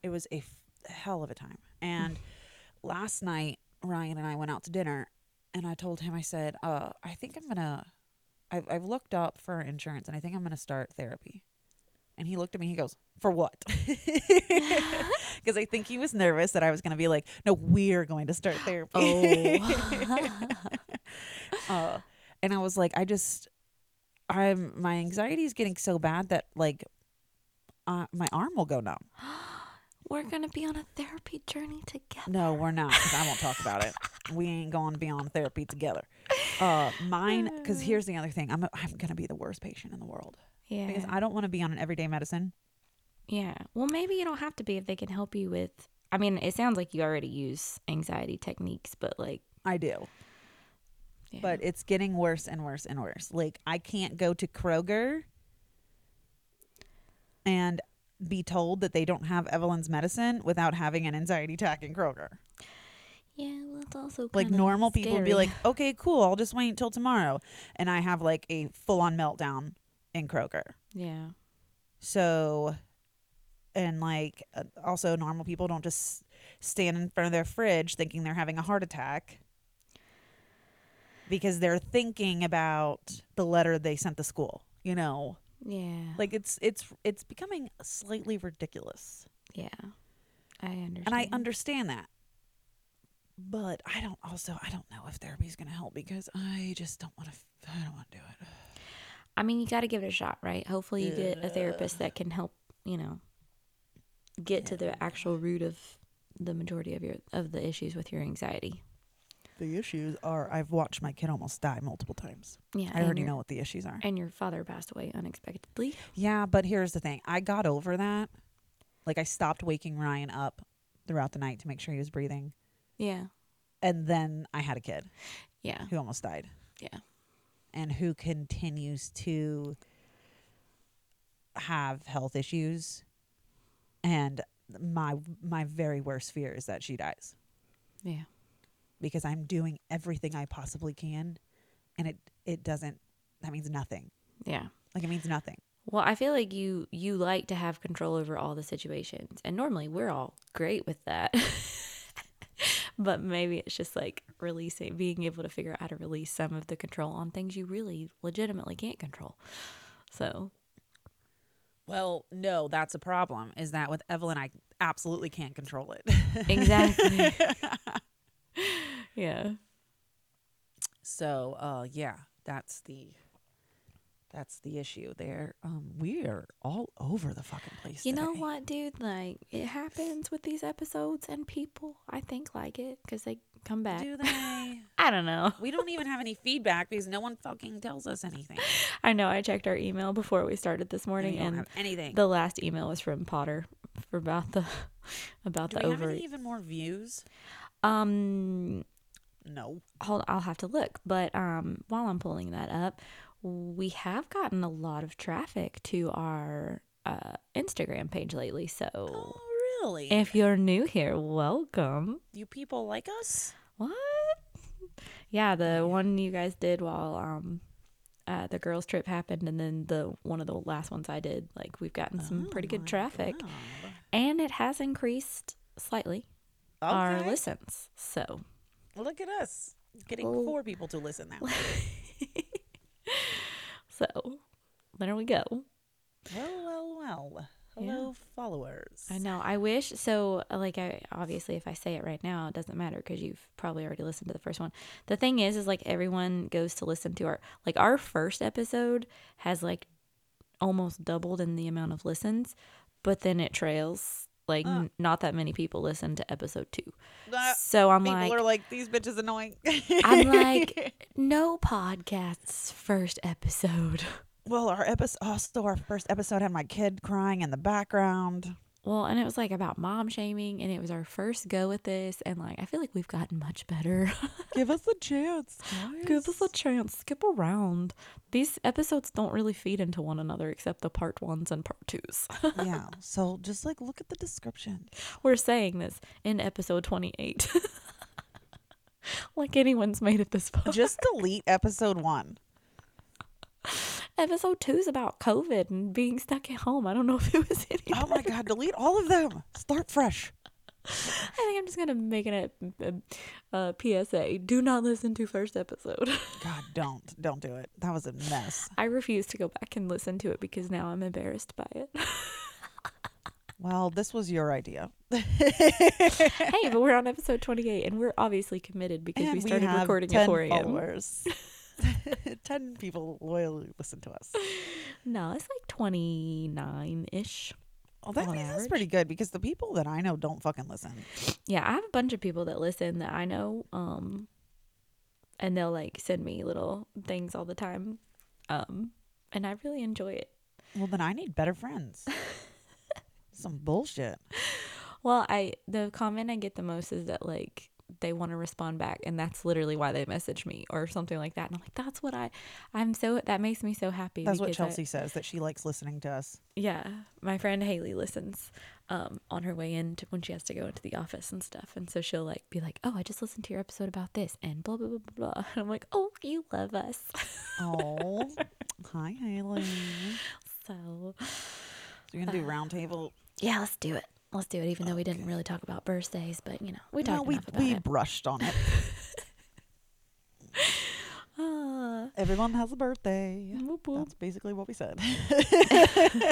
it was a f- hell of a time. And last night, Ryan and I went out to dinner, and I told him, I said, uh, I think I'm going to, I've, I've looked up for insurance, and I think I'm going to start therapy. And he looked at me, he goes, For what? Because I think he was nervous that I was going to be like, No, we're going to start therapy. Oh. uh, and I was like, I just, I'm my anxiety is getting so bad that like, uh, my arm will go numb. we're gonna be on a therapy journey together. No, we're not. 'cause I won't talk about it. We ain't going to be on therapy together. Uh, mine. Because here's the other thing. I'm I'm gonna be the worst patient in the world Yeah. because I don't want to be on an everyday medicine. yeah. Well, maybe you don't have to be if they can help you with. I mean, it sounds like you already use anxiety techniques, but like, I do, yeah. but it's getting worse and worse and worse. Like I can't go to Kroger and be told that they don't have Evelyn's medicine without having an anxiety attack in Kroger. yeah, well, it's also Like normal people would be like, okay, cool, I'll just wait until tomorrow. And I have like a full on meltdown in Kroger. yeah, So, and like uh, also normal people don't just stand in front of their fridge thinking they're having a heart attack because they're thinking about the letter they sent the school, you know. Yeah, Like it's it's it's becoming slightly ridiculous. yeah. I understand. And I understand that. But I don't also I don't know if therapy's going to help because I just don't want to I don't want to do it. I mean, you got to give it a shot, right? Hopefully, you get a therapist that can help. You know, get to the actual root of the majority of your of the issues with your anxiety. The issues are I've watched my kid almost die multiple times. Yeah, I already know what the issues are. And your father passed away unexpectedly. Yeah, but here's the thing. I got over that. Like I stopped waking Ryan up throughout the night to make sure he was breathing. Yeah, And then I had a kid yeah, who almost died. yeah, And who continues to have health issues. And my my very worst fear is that she dies yeah. Because I'm doing everything I possibly can and it it doesn't that means nothing. Yeah. Like it means nothing. Well, I feel like you you like to have control over all the situations, and normally we're all great with that. but maybe it's just like releasing, being able to figure out how to release some of the control on things you really legitimately can't control. So Well, no, that's a problem. Is that with Evelyn, I absolutely can't control it. exactly, yeah, so, uh, yeah, that's the that's the issue there. Um, we're all over the fucking place. You know what, dude? Like it happens with these episodes, and people I think like it because they come back. Do they? I don't know. we don't even have any feedback because no one fucking tells us anything. I know. I checked our email before we started this We morning, and have anything. The last email was from Potter for about the about Do the we have over. any even more views? Um, No. hold. I'll have to look. But um, while I'm pulling that up, we have gotten a lot of traffic to our uh, Instagram page lately. So Oh, really? if you're new here, welcome. you people like us? What? Yeah, the one you guys did while um. Uh, the girls trip happened and then the one of the last ones i did like we've gotten some pretty Oh good traffic God. and it has increased slightly our Okay. listens. So, Look at us getting Oh. four people to listen now. so there we go. Well, well, well. Hello, followers. I know. I wish so. uh, Like, I obviously, if I say it right now, it doesn't matter because you've probably already listened to the first one. The thing is, is like everyone goes to listen to our like our first episode has like almost doubled in the amount of listens, but then it trails. Like, n- not that many people listen to episode two. Uh, so I'm people like, people are like, these bitches annoying. I'm like, no podcast's first episode. well, our episode, also our first episode had my kid crying in the background. Well, and it was like about mom shaming, and it was our first go with this, and like I feel like we've gotten much better. Give us a chance, guys. Give us a chance, skip around. These episodes don't really feed into one another except the part ones and part twos. yeah. So just like look at the description. We're saying this in episode 28. like anyone's made it this far. Just delete episode one. Episode two is about COVID and being stuck at home. I don't know if it was any. Oh my god, delete all of them. Start fresh. I think I'm just gonna make it a, a, a PSA. Do not listen to first episode. God, don't. Don't do it. That was a mess. I refuse to go back and listen to it because now I'm embarrassed by it. Well, this was your idea. hey, but we're on episode 28 and we're obviously committed because we And started have recording 10 at 4 a.m. followers. 10 people loyally listen to us. No, it's like 29 ish. Oh, that means that's average. pretty good because the people that I know don't fucking listen. Yeah, I have a bunch of people that listen that I know, um, and they'll like send me little things all the time, um, and I really enjoy it. Well, then I need better friends. Some bullshit. Well, I the comment I get the most is that like they want to respond back, and that's literally why they message me or something like that. And I'm like, that's what I, I'm so that makes me so happy. That's what because I- Chelsea says that she likes listening to us. yeah, my friend Haley listens um, on her way in to when she has to go into the office and stuff, and so she'll like be like, "Oh, I just listened to your episode about this," and blah blah blah blah blah. And I'm like, "Oh, you love us." Oh, hi Haley. so So you're gonna do round table. yeah, let's do it. Let's do it. Even though we didn't really talk about birthdays, but you know, we talked about it. No, we about we it. brushed on it. Ah, Everyone has a birthday. whoop, whoop. That's basically what we said.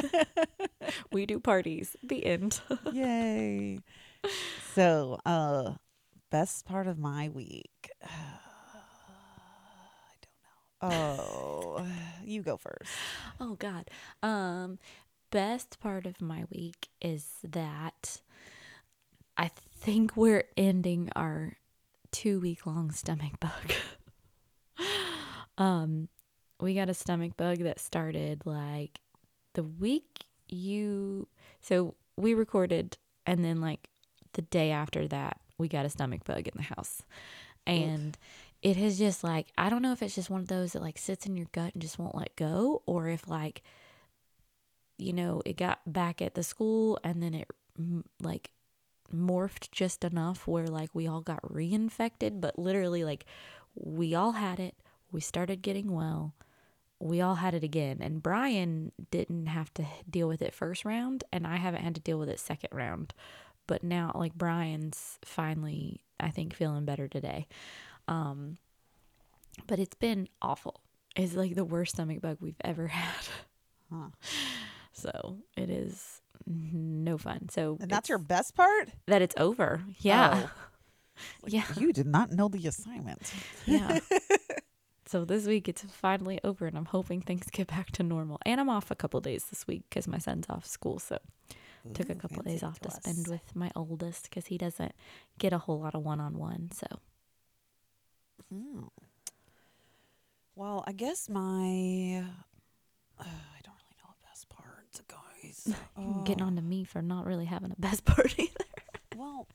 we do parties. The end. Yay. So, uh best part of my week. I don't know. Oh, you go first. Oh God. Um best part of my week is that I think we're ending our 2 week long stomach bug. um we got a stomach bug that started like the week you so we recorded and then like the day after that we got a stomach bug in the house. And it has just like I don't know if it's just one of those that like sits in your gut and just won't let go or if like you know it got back at the school and then it like morphed just enough where like we all got reinfected but literally like we all had it. We started getting well. We all had it again. And Brian didn't have to deal with it first round and I haven't had to deal with it second round. But now like Brian's finally I think feeling better today. Um but it's been awful. It's like the worst stomach bug we've ever had. Huh. So it is no fun so And that's your best part? that it's over yeah yeah You did not know the assignment. yeah so this week it's finally over and i'm hoping things get back to normal and i'm off a couple days this week because my son's off school so took a couple fancy days off to dress. spend with my oldest because he doesn't get a whole lot of one-on-one so Hmm. Well, I guess my uh, I don't really know a best part, guys. getting Oh, on to me for not really having a best part either Well,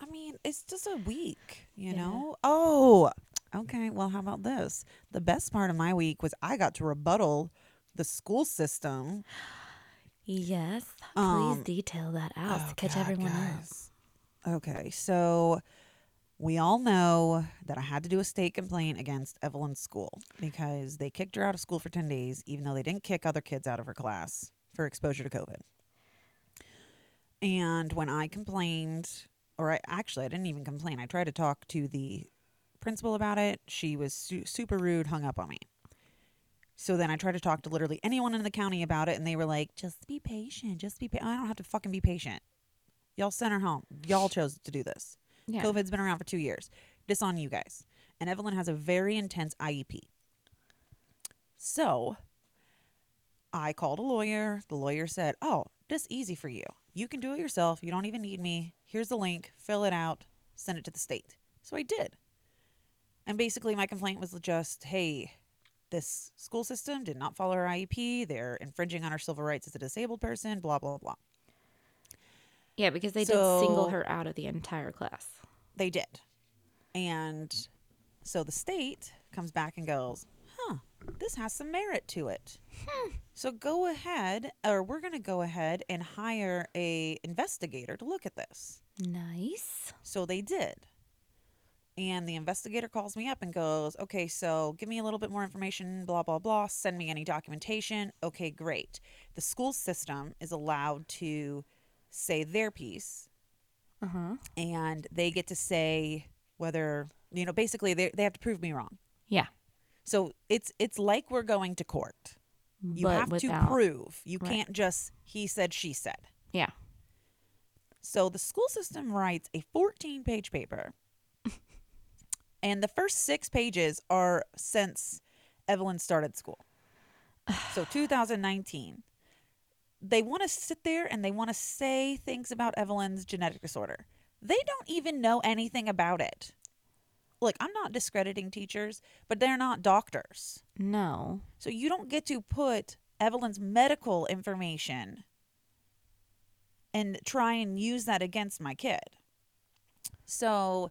I mean, it's just a week, you Yeah. know. Oh, okay. Well, how about this? The best part of my week was I got to rebuttal the school system. yes please Um, detail that out Oh, to catch God, everyone up guys. Okay, so we all know that I had to do a state complaint against Evelyn's school because they kicked her out of school for 10 days, even though they didn't kick other kids out of her class for exposure to COVID. And when I complained, or I actually, I didn't even complain, I tried to talk to the principal about it. She was su- super rude, hung up on me. So then I tried to talk to literally anyone in the county about it, and they were like, just be patient. Just be patient. I don't have to fucking be patient. Y'all sent her home. Y'all chose to do this. yeah COVID's been around for two years. This on you guys. And Evelyn has a very intense IEP. So I called a lawyer. The lawyer said, Oh, this easy for you. You can do it yourself. You don't even need me. Here's the link. Fill it out. Send it to the state. So I did. And basically, my complaint was just hey, this school system did not follow her IEP. They're infringing on her civil rights as a disabled person, blah, blah, blah. yeah because they did single her out of the entire class They did. And so the state comes back and goes, this has some merit to it. So go ahead, or we're going to go ahead and hire a investigator to look at this. nice So they did. And the investigator calls me up and goes, okay, so give me a little bit more information, blah, blah, blah. Send me any documentation. Okay, great. The school system is allowed to say their piece uh-huh and they get to say whether you know basically they, they have to prove me wrong yeah so it's it's like we're going to court. You but have without, to prove. You Right. can't just he said she said. Yeah. So the school system writes a 14 page paper. And the first six pages are since evelyn started school. So 2019 they want to sit there and they want to say things about Evelyn's genetic disorder. They don't even know anything about it. Look, I'm not discrediting teachers, but they're not doctors. No. So you don't get to put Evelyn's medical information and try and use that against my kid. So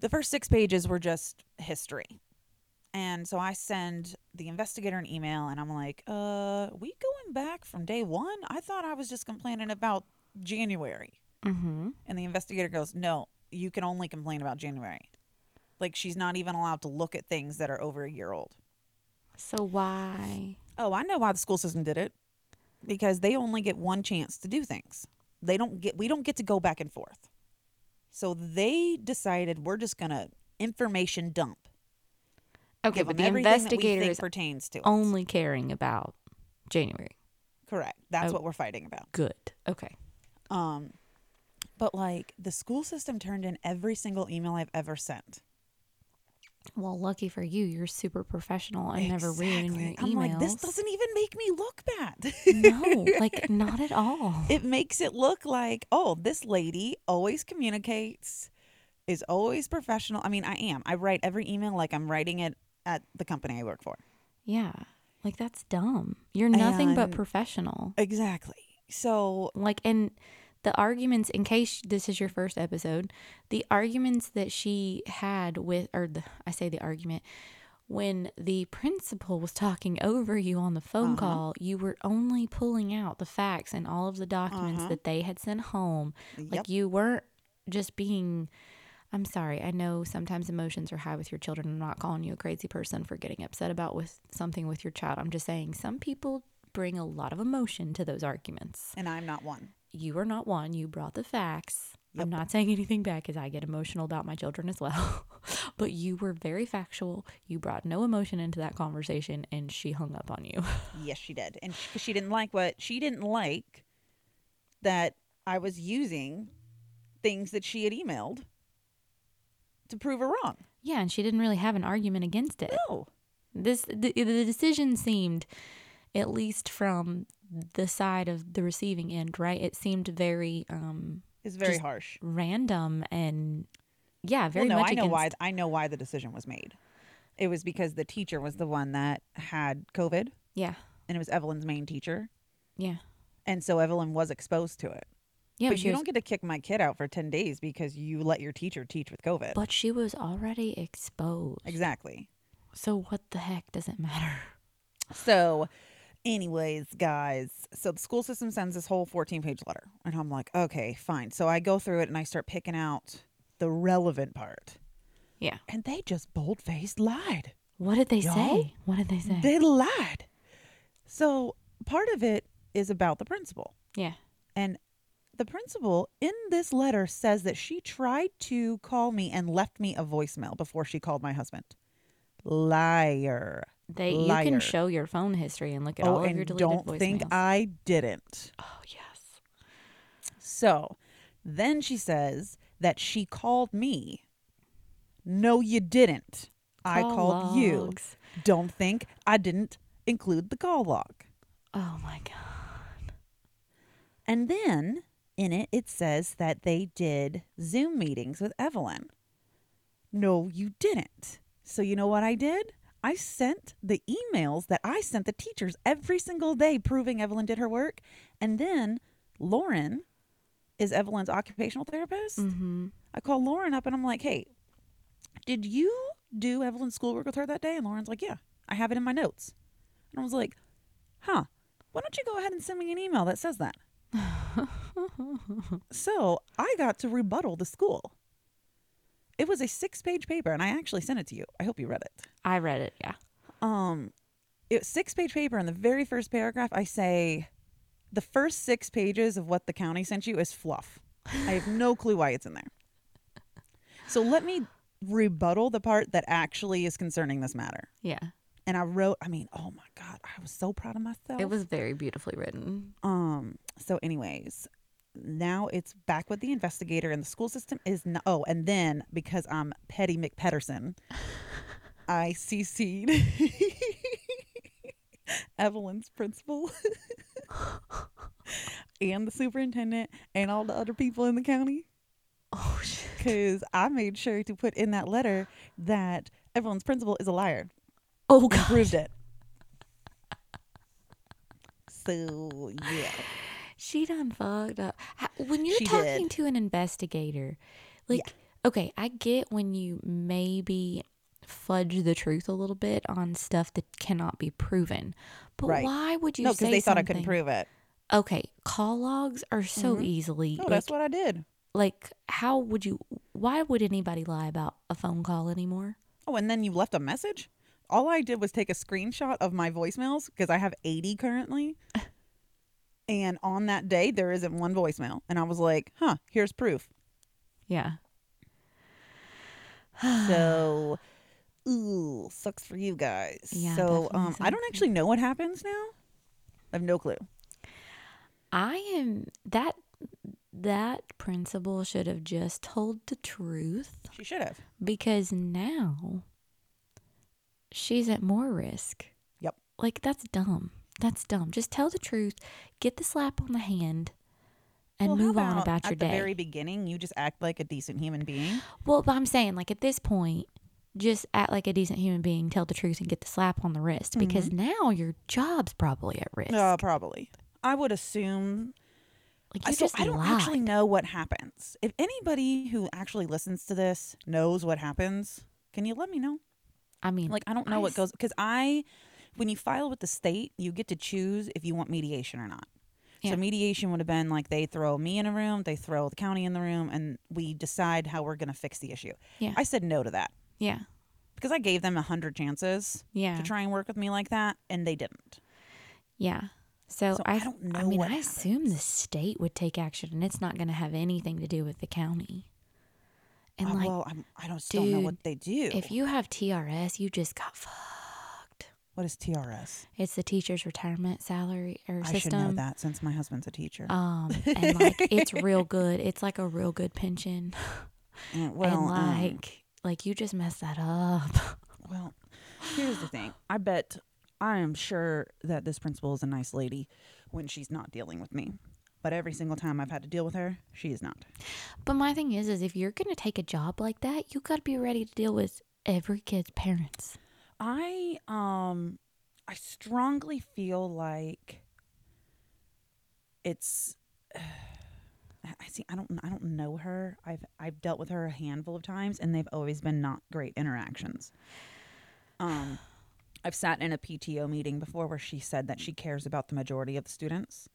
the first six pages were just history. And so I send the investigator an email and I'm like, uh, we going back from day one? I thought I was just complaining about January. Mm-hmm. And the investigator goes, no, you can only complain about January. Like she's not even allowed to look at things that are over a year old. So why? Oh, I know why the school system did it. Because they only get one chance to do things. They don't get we don't get to go back and forth. So they decided we're just gonna information dump. Okay, Give but the investigator is pertains to us. only caring about January. correct. That's Oh. what we're fighting about. Good. Okay. Um, but like the school system turned in every single email I've ever sent. Well, lucky for you, you're super professional and never ruin your emails. I'm like, this doesn't even make me look bad. no, like not at all. it makes it look like, oh, this lady always communicates, is always professional. I mean, I am. I write every email like I'm writing it at the company I work for. yeah. Like that's dumb. You're nothing but professional. Exactly. So, Like and the arguments in case this is your first episode, the arguments that she had with or the I say the argument when the principal was talking over you on the phone Uh-huh. call, you were only pulling out the facts and all of the documents Uh-huh. that they had sent home. yep. Like you weren't just being I'm sorry. I know sometimes emotions are high with your children. I'm not calling you a crazy person for getting upset about with something with your child. I'm just saying some people bring a lot of emotion to those arguments. and I'm not one. You are not one. You brought the facts. Yep. I'm not saying anything back because I get emotional about my children as well. but you were very factual. You brought no emotion into that conversation and she hung up on you. Yes, she did. And she, she didn't like what she didn't like that I was using things that she had emailed to prove her wrong. yeah, and she didn't really have an argument against it. No. This the, the decision seemed at least from the side of the receiving end, right? It seemed very um It's very harsh. random and yeah, very well, no, much I know why. I know why the decision was made. It was because the teacher was the one that had COVID, Yeah. and it was Evelyn's main teacher, Yeah. and so Evelyn was exposed to it. Yeah, but she you was- don't get to kick my kid out for ten days because you let your teacher teach with COVID. but she was already exposed. exactly. So what the heck does it matter? So, anyways, guys, so the school system sends this whole 14 page letter. And I'm like, okay, fine. So I go through it and I start picking out the relevant part. Yeah. And they just bold faced lied. What did they Y'all? say? What did they say? They lied. So part of it is about the principal. yeah. And the principal in this letter says that she tried to call me and left me a voicemail before she called my husband. Liar. They you can show your phone history and look at oh, all of your deleted don't voicemails. think I didn't. oh yes. So then she says that she called me. No, you didn't. I Call called you. Don't think I didn't include the call log. Oh my god. And then in it, it says that they did Zoom meetings with Evelyn. No, you didn't. So, you know what I did? I sent the emails that I sent the teachers every single day proving Evelyn did her work. And then Lauren is Evelyn's occupational therapist. Mm-hmm. I call Lauren up and I'm like, hey, did you do Evelyn's schoolwork with her that day? And Lauren's like, yeah, I have it in my notes. And I was like, huh, why don't you go ahead and send me an email that says that? so I got to rebuttal the school. It was a six page paper and I actually sent it to you. I hope you read it. I read it. Yeah. Um, it was six page paper. In the very first paragraph, I say the first six pages of what the county sent you is fluff. I have no clue why it's in there. So let me rebuttal the part that actually is concerning this matter. Yeah. And I wrote, I mean, oh my God, I was so proud of myself. It was very beautifully written. Um. So, anyways, now it's back with the investigator, and the school system is no. Oh, and then because I'm Petty McPederson, I CC'd Evelyn's principal. and the superintendent and all the other people in the county Oh shit. because I made sure to put in that letter that everyone's principal is a liar Oh god. proved it. So yeah, She done fucked up. When you're She talking did. to an investigator, like, okay, I get when you maybe fudge the truth a little bit on stuff that cannot be proven, but Right. why would you no, because they thought I couldn't prove it. Okay, call logs are so Mhm. easily. No, like, that's what I did. like, how would you? Why would anybody lie about a phone call anymore? Oh, and then you left a message. All I did was take a screenshot of my voicemails because I have 80 currently. and on that day, there isn't one voicemail. And I was like, huh, here's proof. Yeah. So, ooh, sucks for you guys. Yeah, so, um, I don't actually know what happens now. I have no clue. I am that that principal should have just told the truth She should have. because now she's at more risk. Yep. Like that's dumb. That's dumb. Just tell the truth, get the slap on the hand, and Well, move on about your day. at the very beginning, you just act like a decent human being. well, but I'm saying like at this point, just act like a decent human being, tell the truth, and get the slap on the wrist because now your job's probably at risk. Uh, probably. I would assume like I- you so just I don't lied. actually know what happens. If anybody who actually listens to this knows what happens, can you let me know? I mean, Like I don't know I what goes because I, when you file with the state, you get to choose if you want mediation or not. Yeah. So mediation would have been like they throw me in a room, they throw the county in the room, and we decide how we're going to fix the issue. Yeah. I said no to that yeah, because I gave them a hundred chances yeah. to try and work with me like that, and they didn't. Yeah. So, So I, I don't know I mean, what I assume the state would take action, and it's not going to have anything to do with the county. And Uh, like, well, I'm, I don't still know what they do. if you have TRS, you just got fucked. What is TRS? It's the teacher's retirement salary or something. I system. should know that since my husband's a teacher. Um, and like, it's real good. It's like a real good pension, well, and um, like, like you just messed that up. Well, here's the thing. I bet I am sure that this principal is a nice lady when she's not dealing with me. But every single time I've had to deal with her, she is not. But my thing is, is if you're going to take a job like that, you got to be ready to deal with every kid's parents. I um I strongly feel like it's I see I don't I don't know her. I've I've dealt with her a handful of times and they've always been not great interactions. Um I've sat in a PTO meeting before where she said that she cares about the majority of the students.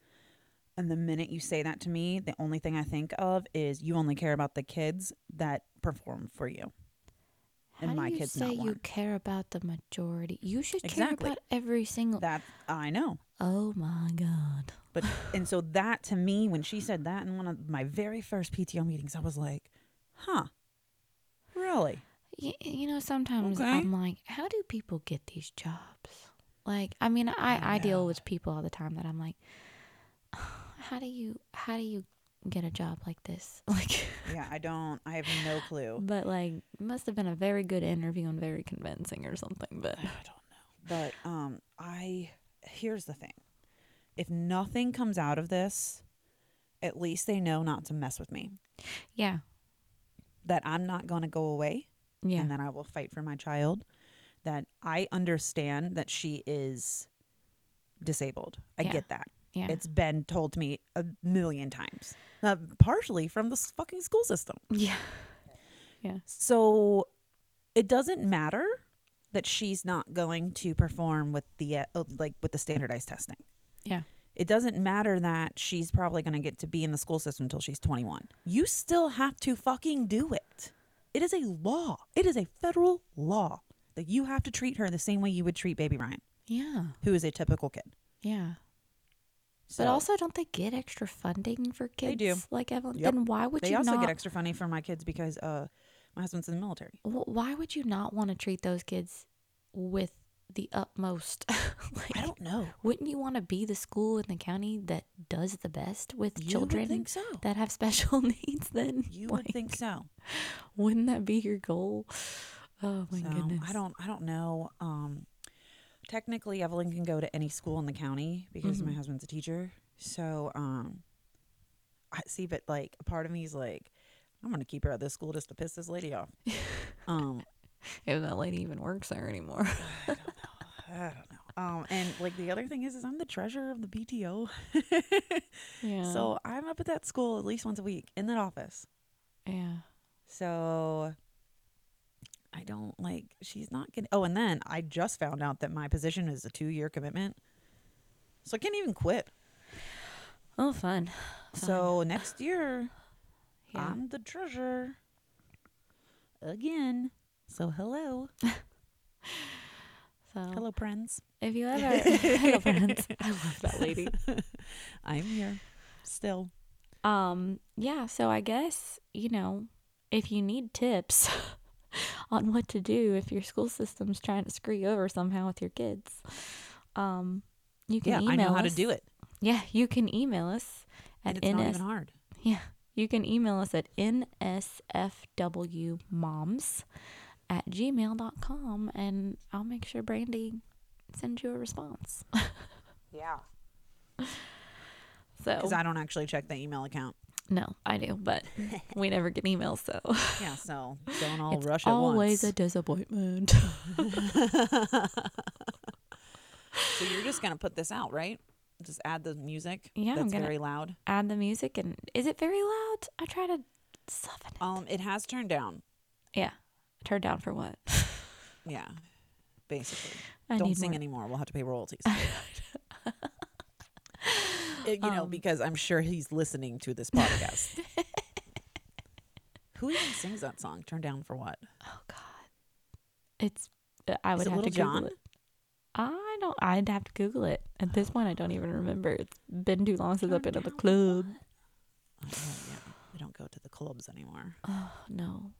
And the minute you say that to me, the only thing I think of is you only care about the kids that perform for you. And my you kid's say not you care about the majority? You should Exactly. care about every single. That I know. oh my god! But and so that to me, when she said that in one of my very first PTO meetings, I was like, "Huh, really?" Y- you know, sometimes Okay. I'm like, how do people get these jobs? Like, I mean, I I I deal with people all the time that I'm like, how do you how do you get a job like this? Like, Yeah, I don't. I have no clue. but like, must have been a very good interview and very convincing or something. But I don't know. But um, I here's the thing: if nothing comes out of this, at least they know not to mess with me. yeah, That I'm not going to go away, yeah, and that I will fight for my child. That I understand that she is disabled. I Yeah. get that. yeah, It's been told to me a million times, uh, partially from the fucking school system. yeah, Yeah. So it doesn't matter that she's not going to perform with the uh, uh, like with the standardized testing. Yeah. It doesn't matter that she's probably going to get to be in the school system until she's 21. You still have to fucking do it. It is a law. It is a federal law that you have to treat her the same way you would treat baby Ryan, yeah, who is a typical kid. yeah. So But also, don't they get extra funding for kids They do. like Evelyn? Yep. Then why would they you also not? get extra funding for my kids because uh my husband's in the military. Wh- why would you not want to treat those kids with the utmost? like, I don't know. wouldn't you want to be the school in the county that does the best with You children think so. that have special needs? Then You would think so. Wouldn't that be your goal? Oh my so goodness! I don't I don't know. Um technically Evelyn can go to any school in the county because my Mhm. husband's a teacher. So um I see, but like a part of me is like, I'm gonna keep her at this school just to piss this lady off. um, If that lady even works there anymore. I don't know. Um, and like the other thing is, is I'm the treasurer of the PTO, yeah. so I'm up at that school at least once a week in that office. yeah. So I don't like she's not getting oh and then I just found out that my position is a two year commitment. So I can't even quit. Oh, fun. So next year Yeah. I'm the treasurer. Again. So hello. so Hello friends. if you ever, hello friends. I love that lady. I'm here. Still. Um, yeah, so I guess, you know, if you need tips on what to do if your school system's trying to screw you over somehow with your kids, um, you can Yeah, email I know how to us. do it. Yeah, you can email us And at it's not even hard. Yeah, you can email us at nsfwmoms at gmail.com and I'll make sure Brandy sends you a response. Yeah. So, Because I don't actually check the email account. No, I do, but we never get emails, so Yeah, so don't all it's rush at always once. a disappointment. So you're just gonna put this out, right? Just add the music. Yeah, I'm gonna- very loud. Add the music, and is it very loud? I try to soften it. Um, it has turned down. Yeah, turned down for what? Yeah, basically. I Don't sing more. anymore. We'll have to pay royalties. It- you know, Um, because I'm sure he's listening to this podcast. Who even sings that song? Turn down for what? Oh God, it's. uh, I would it have to Google John? it. I don't. I'd have to Google it. At this point, I don't even remember. It's been too long since I've been at the club. Oh, yeah, we don't go to the clubs anymore. Oh no,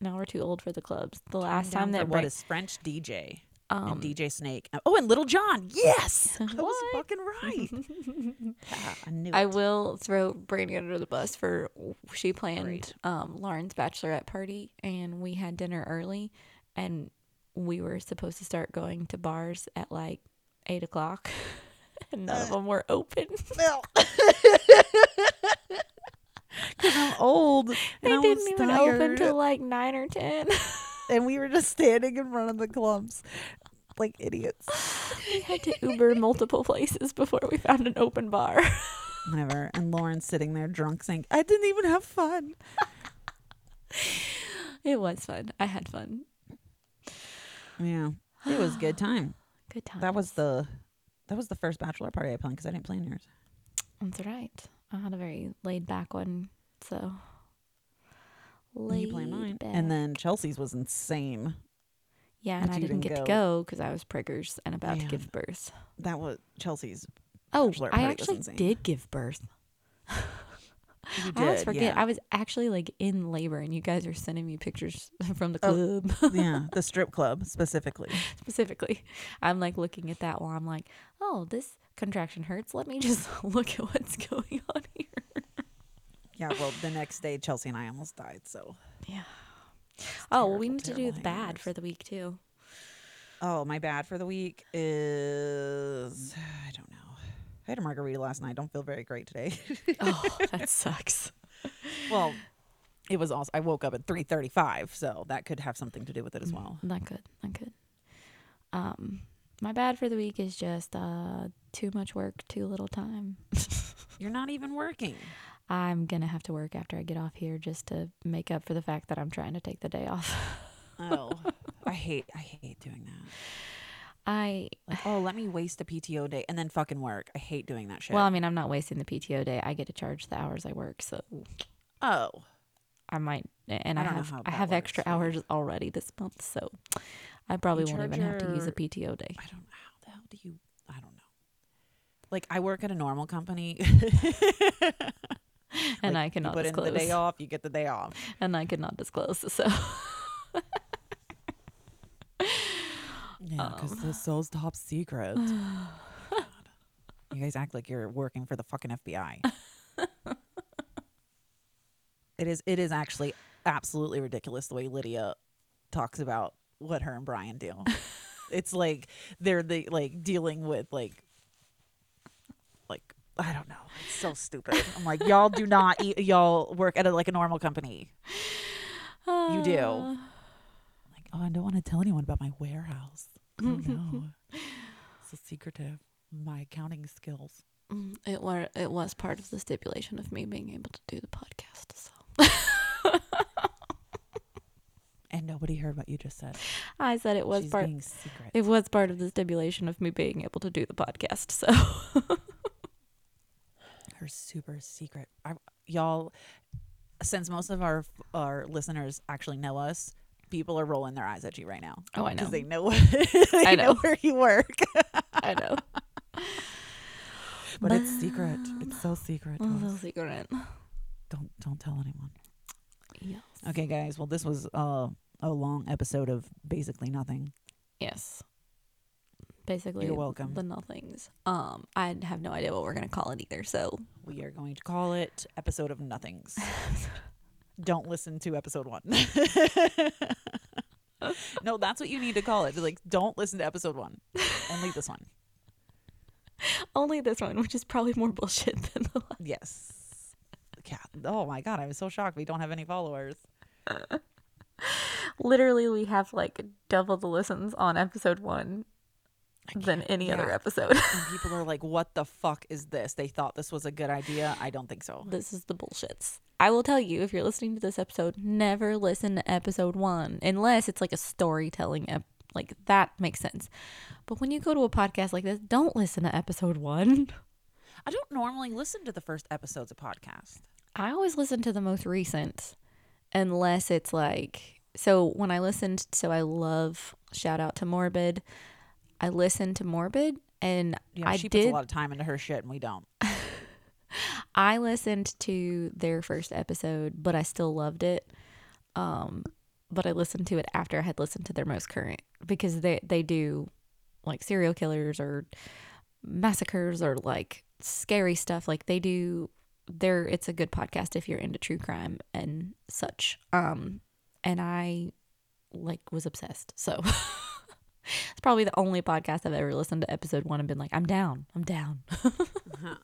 now we're too old for the clubs. The Turn last time that what is French DJ um, and DJ Snake. Oh, and Lil Jon. Yes, I was fucking right. Ah, I knew. I will throw Brandy under the bus for she planned um, Lauren's bachelorette party, and we had dinner early, and we were supposed to start going to bars at like eight o'clock, and none of them were open. Because I'm old. they didn't was even open tired, till like nine or ten. And we were just standing in front of the clubs like idiots. we had to Uber multiple places before we found an open bar. Whatever. And Lauren's sitting there drunk saying, I didn't even have fun. it was fun. I had fun. Yeah. It was a good time. Good time. That was the that was the first bachelor party I planned because I didn't plan yours. That's right. I had a very laid back one, so. And you planned mine. back. And then Chelsea's was insane. Yeah, and I didn't didn't get to go. go because I was priggers and about to give birth. That was Chelsea's. Oh, Bachelorette I party was actually did give birth. You I always forget. yeah. I was actually like in labor, and you guys are sending me pictures from the Oh. club yeah, the strip club specifically. specifically. I'm like looking at that while I'm like, oh, this contraction hurts. Let me just look at what's going on here. Yeah, well, the next day Chelsea and I almost died. So. Yeah. Oh, well, we need to do the bad for the week too. Oh, my bad for the week is I don't know. I had a margarita last night. Don't feel very great today. Oh, that sucks. well, it was also I woke up at three thirty five, so that could have something to do with it as well. Not good. Not good. Um, my bad for the week is just uh too much work, too little time. You're not even working. I'm gonna have to work after I get off here just to make up for the fact that I'm trying to take the day off. Oh, I hate I hate doing that. I Like, oh, let me waste a PTO day and then fucking work. I hate doing that shit. well, I mean, I'm not wasting the PTO day. I get to charge the hours I work, so oh, I might. And I, I have I have works extra you. hours already this month, so I probably won't charge even have to use a PTO day. I don't know how the hell do you. I don't know. Like I work at a normal company. And Like, I cannot you put disclose. in the day off, you get the day off. And I cannot disclose. So Yeah, because um. this so's top secret. you guys act like you're working for the fucking FBI. it is. It is actually absolutely ridiculous the way Lydia talks about what her and Brian do. it's like they're the like dealing with like I don't know. It's so stupid. I'm like, y'all do not eat, y'all work at a, like a normal company. You do. Uh, Like, oh, I don't want to tell anyone about my warehouse. Oh no, so secretive. My accounting skills. mm, It were it was part of the stipulation of me being able to do the podcast. So And nobody heard what you just said. I said it was She's part. being secret. It was part of the stipulation of me being able to do the podcast. So Her super secret. I, y'all, since most of our our listeners actually know us, people are rolling their eyes at you right now. Oh, I know. Because they know they I know. know. where you work. I know. But it's secret. It's so secret. Don't- so secret. Don't don't tell anyone. Yes. Okay, guys. Well, this was uh, a long episode of basically nothing. Yes. Basically, You're welcome. The nothings. Um, I have no idea what we're gonna call it either. So We are going to call it episode of nothings. Don't listen to episode one. no, that's what you need to call it. Like, don't listen to episode one. Only this one. only this one, which is probably more bullshit than the last. Yes. Yeah. Oh my god, I was so shocked. We don't have any followers. Literally, we have like double the listens on episode one than any other episode. And people are like, "What the fuck is this?" They thought this was a good idea. I don't think so. this is the bullshits. I will tell you if you're listening to this episode, never listen to episode one unless it's like a storytelling ep- like that makes sense. But when you go to a podcast like this, don't listen to episode one. I don't normally listen to the first episodes of podcasts. I always listen to the most recent unless it's like so when I listened so I love shout out to Morbid. I listened to Morbid and I she did puts a lot of time into her shit, and we don't. I listened to their first episode, but I still loved it. Um, but I listened to it after I had listened to their most current because they they do like serial killers or massacres or like scary stuff. Like they do. They're it's a good podcast if you're into true crime and such. Um, and I like was obsessed. So it's probably the only podcast I've ever listened to episode one and been like, I'm down. I'm down.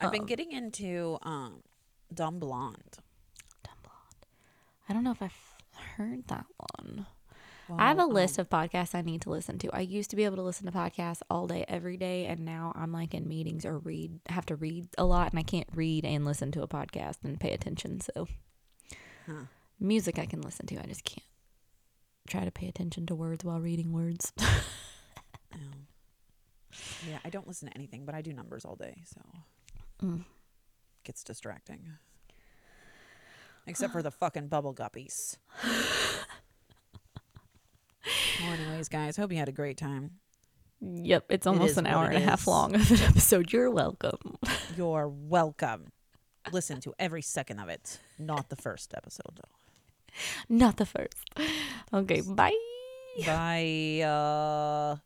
I've been getting into um, Dumb Blonde. Dumb Blonde. I don't know if I've heard that one. I have a list um, of podcasts I need to listen to. I used to be able to listen to podcasts all day, every day, and now I'm like in meetings or read, have to read a lot, and I can't read and listen to a podcast and pay attention. So, Huh. music I can listen to, I just can't try to pay attention to words while reading words. oh. Yeah, I don't listen to anything, but I do numbers all day, so Mm. gets distracting. Except for the fucking bubble guppies. well, anyways, guys, hope you had a great time. Yep, it's almost is an hour it and a half long of an episode. You're welcome. You're welcome. Listen to every second of it. Not the first episode, though. Not the first. Okay, bye. Bye. Uh...